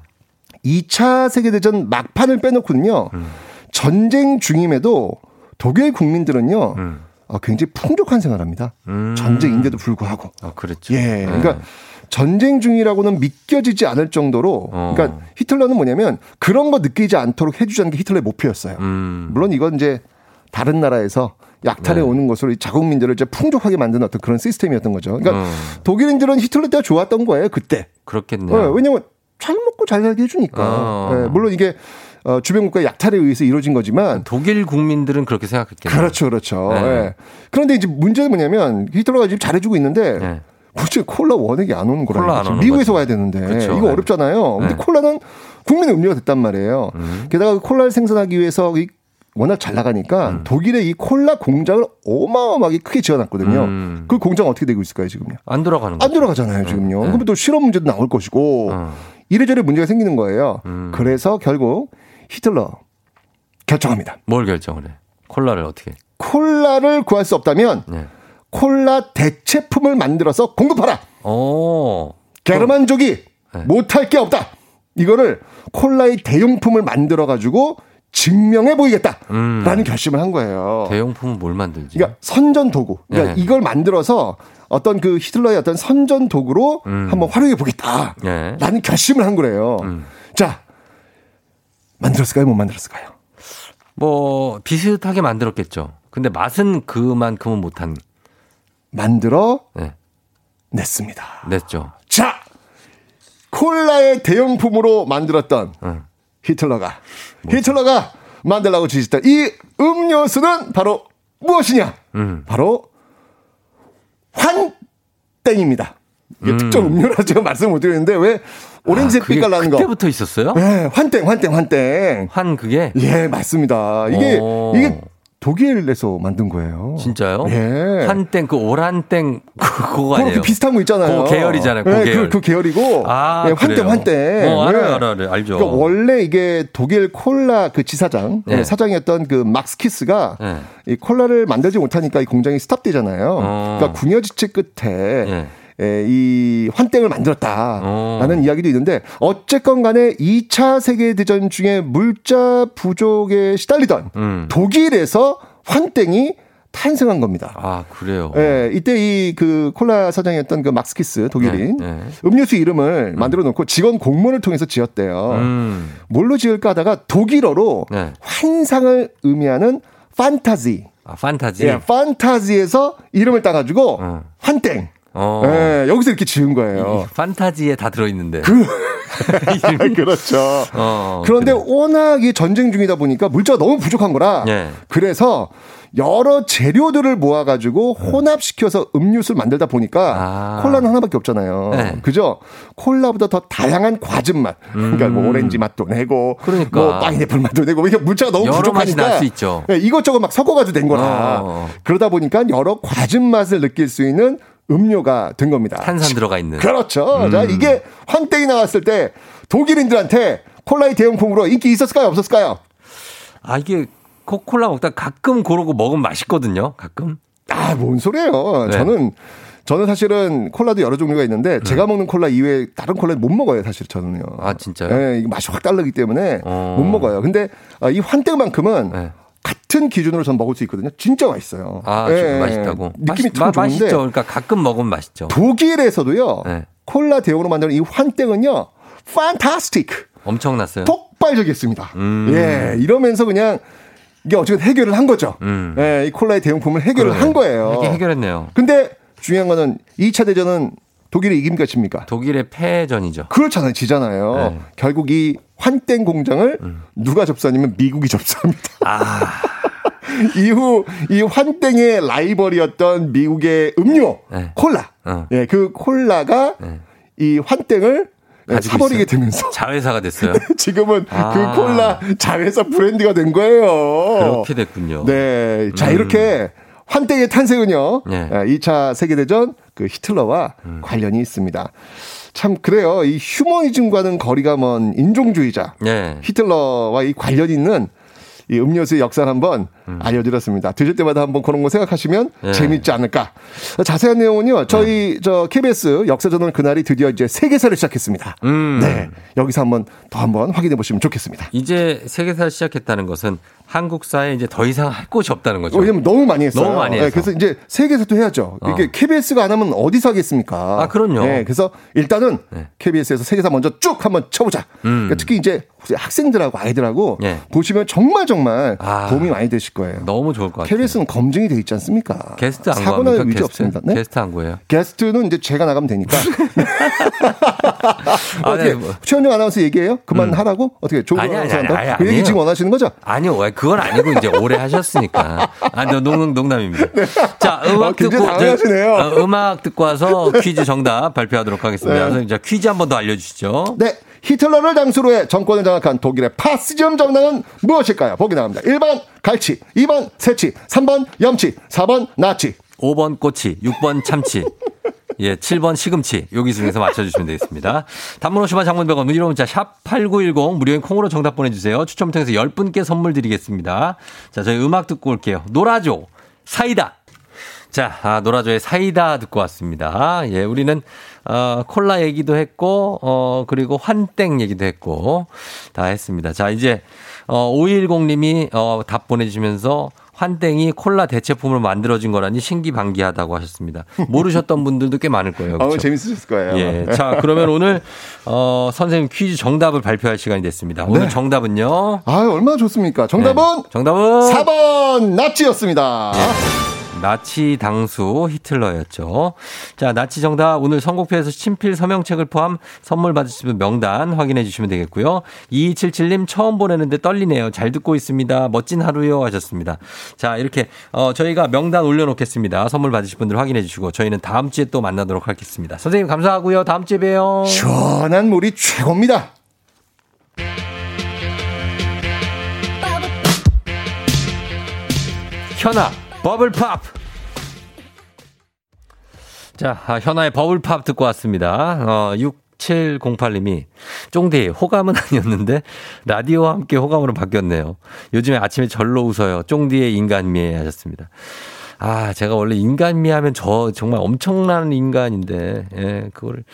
2차 세계대전 막판을 빼놓고는요, 음. 전쟁 중임에도 독일 국민들은요, 음. 어, 굉장히 풍족한 생활합니다. 전쟁인데도 불구하고. 아, 그랬죠. 예. 그러니까 전쟁 중이라고는 믿겨지지 않을 정도로, 어. 그러니까 히틀러는 뭐냐면 그런 거 느끼지 않도록 해주자는 게 히틀러의 목표였어요. 음. 물론 이건 이제 다른 나라에서 약탈해 네. 오는 것으로 이 자국민들을 이제 풍족하게 만드는 어떤 그런 시스템이었던 거죠. 그러니까 어. 독일인들은 히틀러 때가 좋았던 거예요, 그때. 그렇겠네요. 어, 왜냐면 잘 먹고 잘 살게 해주니까. 어. 예, 물론 이게 어, 주변 국가의 약탈에 의해서 이루어진 거지만 독일 국민들은 그렇게 생각했겠네요. 그렇죠, 그렇죠. 네. 예. 그런데 이제 문제는 뭐냐면 히틀러가 지금 잘해주고 있는데 네. 문제 콜라 원액이 안 오는 거라. 콜라 안 미국에서 거죠. 와야 되는데 그렇죠. 이거 네. 어렵잖아요. 근데 네. 콜라는 국민 음료가 됐단 말이에요. 음. 게다가 그 콜라를 생산하기 위해서 이 워낙 잘 나가니까 음. 독일의 이 콜라 공장을 어마어마하게 크게 지어놨거든요. 음. 그 공장 어떻게 되고 있을까요 지금요? 안 돌아가는 안 거죠. 돌아가잖아요 지금요. 네. 그러면 또 실업 문제도 나올 것이고 어. 이래저래 문제가 생기는 거예요. 음. 그래서 결국 히틀러 결정합니다. 뭘 결정을 해? 콜라를 어떻게? 콜라를 구할 수 없다면 네. 콜라 대체품을 만들어서 공급하라. 오. 게르만족이 네. 못할 게 없다. 이거를 콜라의 대용품을 만들어 가지고 증명해 보이겠다라는 음. 결심을 한 거예요. 대용품은 뭘 만들지? 그러니까 선전 도구. 그러니까 네. 이걸 만들어서 어떤 그 히틀러의 어떤 선전 도구로 음. 한번 활용해 보겠다라는 네. 결심을 한 거래요. 음. 자, 만들었을까요? 못 만들었을까요? 뭐 비슷하게 만들었겠죠. 근데 맛은 그만큼은 못한. 만들어 네. 냈습니다. 냈죠. 자, 콜라의 대용품으로 만들었던 응. 히틀러가 히틀러가 만들라고 지시했던 이 음료수는 바로 무엇이냐? 음. 바로 환땡입니다. 음. 특정 음료라 제가 말씀 못 드리는데 왜 오렌지색 아, 그게 빛깔 나는 거? 그때부터 있었어요? 네, 환땡, 환땡, 환땡. 환 그게? 예, 맞습니다. 이게 오. 이게 독일에서 만든 거예요. 진짜요? 예. 한땡 그 오란땡 [LAUGHS] 그거 그거 아니에요? 비슷한 거 있잖아요. 그 계열이잖아요. 그 네, 계열. 그, 그 계열이고. 아, 예, 환땡? 환땡. 어, 알아요, 예. 알아요, 알아요. 알죠. 그러니까 원래 이게 독일 콜라 그 지사장, 네. 사장이었던 그 막스키스가 네. 이 콜라를 만들지 못하니까 이 공장이 스탑되잖아요. 어. 그러니까 궁여지체 끝에 네. 에, 이 환땡을 만들었다라는 어. 이야기도 있는데 어쨌건 간에 2차 세계대전 중에 물자 부족에 시달리던 음. 독일에서 환땡이 탄생한 겁니다. 아, 그래요? 예, 이때 이 그 콜라 사장이었던 그 막스키스 독일인 네, 네. 음료수 이름을 만들어 놓고 직원 공모를 통해서 지었대요. 음. 뭘로 지을까 하다가 독일어로 네. 환상을 의미하는 판타지. 아, 판타지. 예, 판타지에서 이름을 따가지고 환땡. 어. 예, 여기서 이렇게 지은 거예요. 이 판타지에 다 들어있는데. 그, [LAUGHS] 그렇죠. 어, 그런데 워낙 이 전쟁 중이다 보니까 물자가 너무 부족한 거라. 예. 그래서 여러 재료들을 모아가지고 혼합시켜서 음료수를 만들다 보니까 콜라는 하나밖에 없잖아요. 아. 네. 그죠? 콜라보다 더 다양한 과즙 맛. 그러니까 뭐 오렌지 맛도 내고, 음. 그러니까. 뭐 파인애플 맛도 내고, 이게 물자가 너무 부족하니까. 예, 이것저것 막 섞어가지고 된 거라. 어. 그러다 보니까 여러 과즙 맛을 느낄 수 있는 음료가 된 겁니다. 탄산 들어가 있는. 그렇죠. 음. 자, 이게 환땡이 나왔을 때 독일인들한테 콜라의 대용품으로 인기 있었을까요? 없었을까요? 아, 이게 코콜라 먹다 가끔 고르고 먹으면 맛있거든요. 가끔. 아, 뭔 소리예요. 네. 저는 저는 사실은 콜라도 여러 종류가 있는데 제가 먹는 콜라 이외에 다른 콜라는 못 먹어요, 사실 저는요. 음. 아, 진짜요? 예, 이게 맛이 확 다르기 때문에 어. 못 먹어요. 근데 아, 이 환땡만큼은 네. 같은 기준으로 전 먹을 수 있거든요. 진짜 맛있어요. 아, 예, 좀 맛있다고. 느낌이 맛있- 참 마- 좋은데 맛있죠. 그러니까 가끔 먹으면 맛있죠. 독일에서도요. 네. 콜라 대용으로 만드는 이 환땡은요. 판타스틱. 엄청났어요. 폭발적이었습니다. 음. 예, 이러면서 그냥 이게 어쨌든 해결을 한 거죠. 음. 예, 이 콜라의 대용품을 해결을 그러네. 한 거예요. 이게 해결했네요. 근데 중요한 거는 2차 대전은 독일의 이깁니까 집니까? 독일의 패전이죠. 그렇잖아요. 지잖아요. 네. 음. 결국 이 환땡 공장을 누가 접수하냐면 미국이 접수합니다. 아. [LAUGHS] 이후 이 환땡의 라이벌이었던 미국의 음료 네. 콜라. 어. 예, 그 콜라가 이 환땡을 사버리게 있어요. 되면서 [LAUGHS] 자회사가 됐어요. 지금은 아. 그 콜라 자회사 브랜드가 된 거예요. 그렇게 됐군요. 네. 자, 음. 이렇게 환땡의 탄생은요. 네. 음. 2차 세계대전 그 히틀러와 관련이 있습니다. 참 그래요. 이 휴머니즘과는 거리가 먼 인종주의자 네. 히틀러와 이 관련이 있는 이 음료수의 역사를 한번 알려드렸습니다. 드실 때마다 한번 그런 거 생각하시면 음. 네. 재밌지 않을까. 자세한 내용은요. 저희 저 KBS 역사전원 그날이 드디어 이제 세계사를 시작했습니다. 음. 네. 여기서 한번 더 한번 확인해 보시면 좋겠습니다. 이제 세계사를 시작했다는 것은 한국사에 이제 더 이상 할 곳이 없다는 거죠. 왜냐면 너무 많이 했어요. 너무 많이 해서. 네, 그래서 이제 세계에서도 해야죠. 이게 어. KBS가 안 하면 어디서 하겠습니까? 아, 그럼요. 네, 그래서 일단은 네. KBS에서 세계사 먼저 쭉 한번 쳐보자. 음. 그러니까 특히 이제 학생들하고 아이들하고 예. 보시면 정말 정말 아. 도움이 많이 되실 거예요. 너무 좋을 것 같아요. KBS는 검증이 돼 있지 않습니까? 게스트 안 사고? 날 위기? 없습니다. 네? 게스트 안 구해요. 게스트는 이제 제가 나가면 되니까. [LAUGHS] 아, 어떻게 네, 뭐. 최현영 아나운서 얘기해요? 그만하라고? 어떻게 조국 아니, 아니, 아니? 아니, 그 얘기. 지금 원하시는 거죠? 아니요, 그건 아니고 이제 오래 하셨으니까. 아, 너 농, 농담입니다. [LAUGHS] 자, 음악 어, 굉장히 듣고 당황하시네요. 저, 어, 음악 듣고 와서 퀴즈 정답 발표하도록 하겠습니다. 네. 그래서 이제 퀴즈 한 번 더 알려 주시죠. 네. 히틀러를 장수로 해 정권을 장악한 독일의 파시즘 정당은 무엇일까요? 보기 나갑니다. 1번 갈치, 2번 새치, 3번 염치, 4번 나치. 5번 꼬치, 6번 참치. 예, 7번 시금치. 여기 중에서 맞춰주시면 되겠습니다. 단문 50원 장문 100원, 무료 문자 샵 8910 무료인 콩으로 정답 보내주세요. 추첨 통해서 10분께 선물 드리겠습니다. 자, 저희 음악 듣고 올게요. 놀아줘. 사이다. 자, 아, 노라조의 사이다 듣고 왔습니다. 예, 우리는, 어, 콜라 얘기도 했고, 어, 그리고 환땡 얘기도 했고, 다 했습니다. 자, 이제, 어, 510님이, 어, 답 보내주시면서, 환땡이 콜라 대체품으로 만들어진 거라니 신기반기하다고 하셨습니다. 모르셨던 분들도 꽤 많을 거예요. 어, 그렇죠? 재밌으셨을 거예요. 예. 자, 그러면 오늘, 어, 선생님 퀴즈 정답을 발표할 시간이 됐습니다. 오늘 네. 정답은요? 아, 얼마나 좋습니까? 정답은 네. 정답은 4번 나치였습니다. 나치 당수 히틀러였죠. 자, 나치 정답 오늘 선곡표에서 친필 서명책을 포함 선물 받으실 분 명단 확인해 주시면 되겠고요. 2277님 처음 보내는데 떨리네요. 잘 듣고 있습니다. 멋진 하루요 하셨습니다. 자, 이렇게 어 저희가 명단 올려 놓겠습니다. 선물 받으실 분들 확인해 주시고 저희는 다음 주에 또 만나도록 하겠습니다. 선생님 감사하고요. 다음 주에 봬요. 시원한 물이 최고입니다. 현아 버블팝 자 아, 현아의 버블팝 듣고 왔습니다 어, 6708님이 쫑디 호감은 [LAUGHS] 아니었는데 라디오와 함께 호감으로 바뀌었네요 요즘에 아침에 절로 웃어요 쫑디의 인간미 하셨습니다 아, 제가 원래 인간미 하면 저 정말 엄청난 인간인데, 예, 그걸,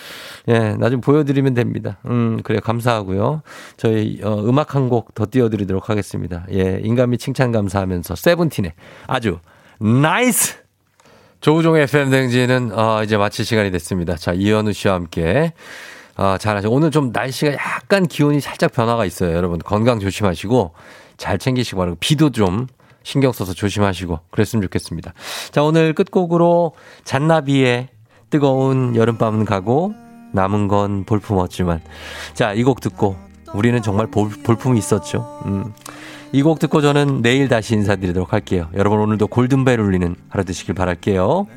예, 나중에 보여드리면 됩니다. 음, 그래, 감사하고요. 저희, 어, 음악 한 곡 더 띄워드리도록 하겠습니다. 예, 인간미 칭찬 감사하면서 세븐틴의 아주 nice! 조우종의 FM대행진은, 어, 이제 마칠 시간이 됐습니다. 자, 이현우 씨와 함께. 아, 잘하죠. 오늘 좀 날씨가 약간 기온이 살짝 변화가 있어요. 여러분 건강 조심하시고 잘 챙기시고 바라고 비도 좀 신경 써서 조심하시고 그랬으면 좋겠습니다. 자, 오늘 끝곡으로 잔나비의 뜨거운 여름밤은 가고 남은 건 볼품 없지만 자, 이 곡 듣고 우리는 정말 볼, 볼품이 있었죠. 음. 이 곡 듣고 저는 내일 다시 인사드리도록 할게요. 여러분 오늘도 골든벨 울리는 하루 되시길 바랄게요.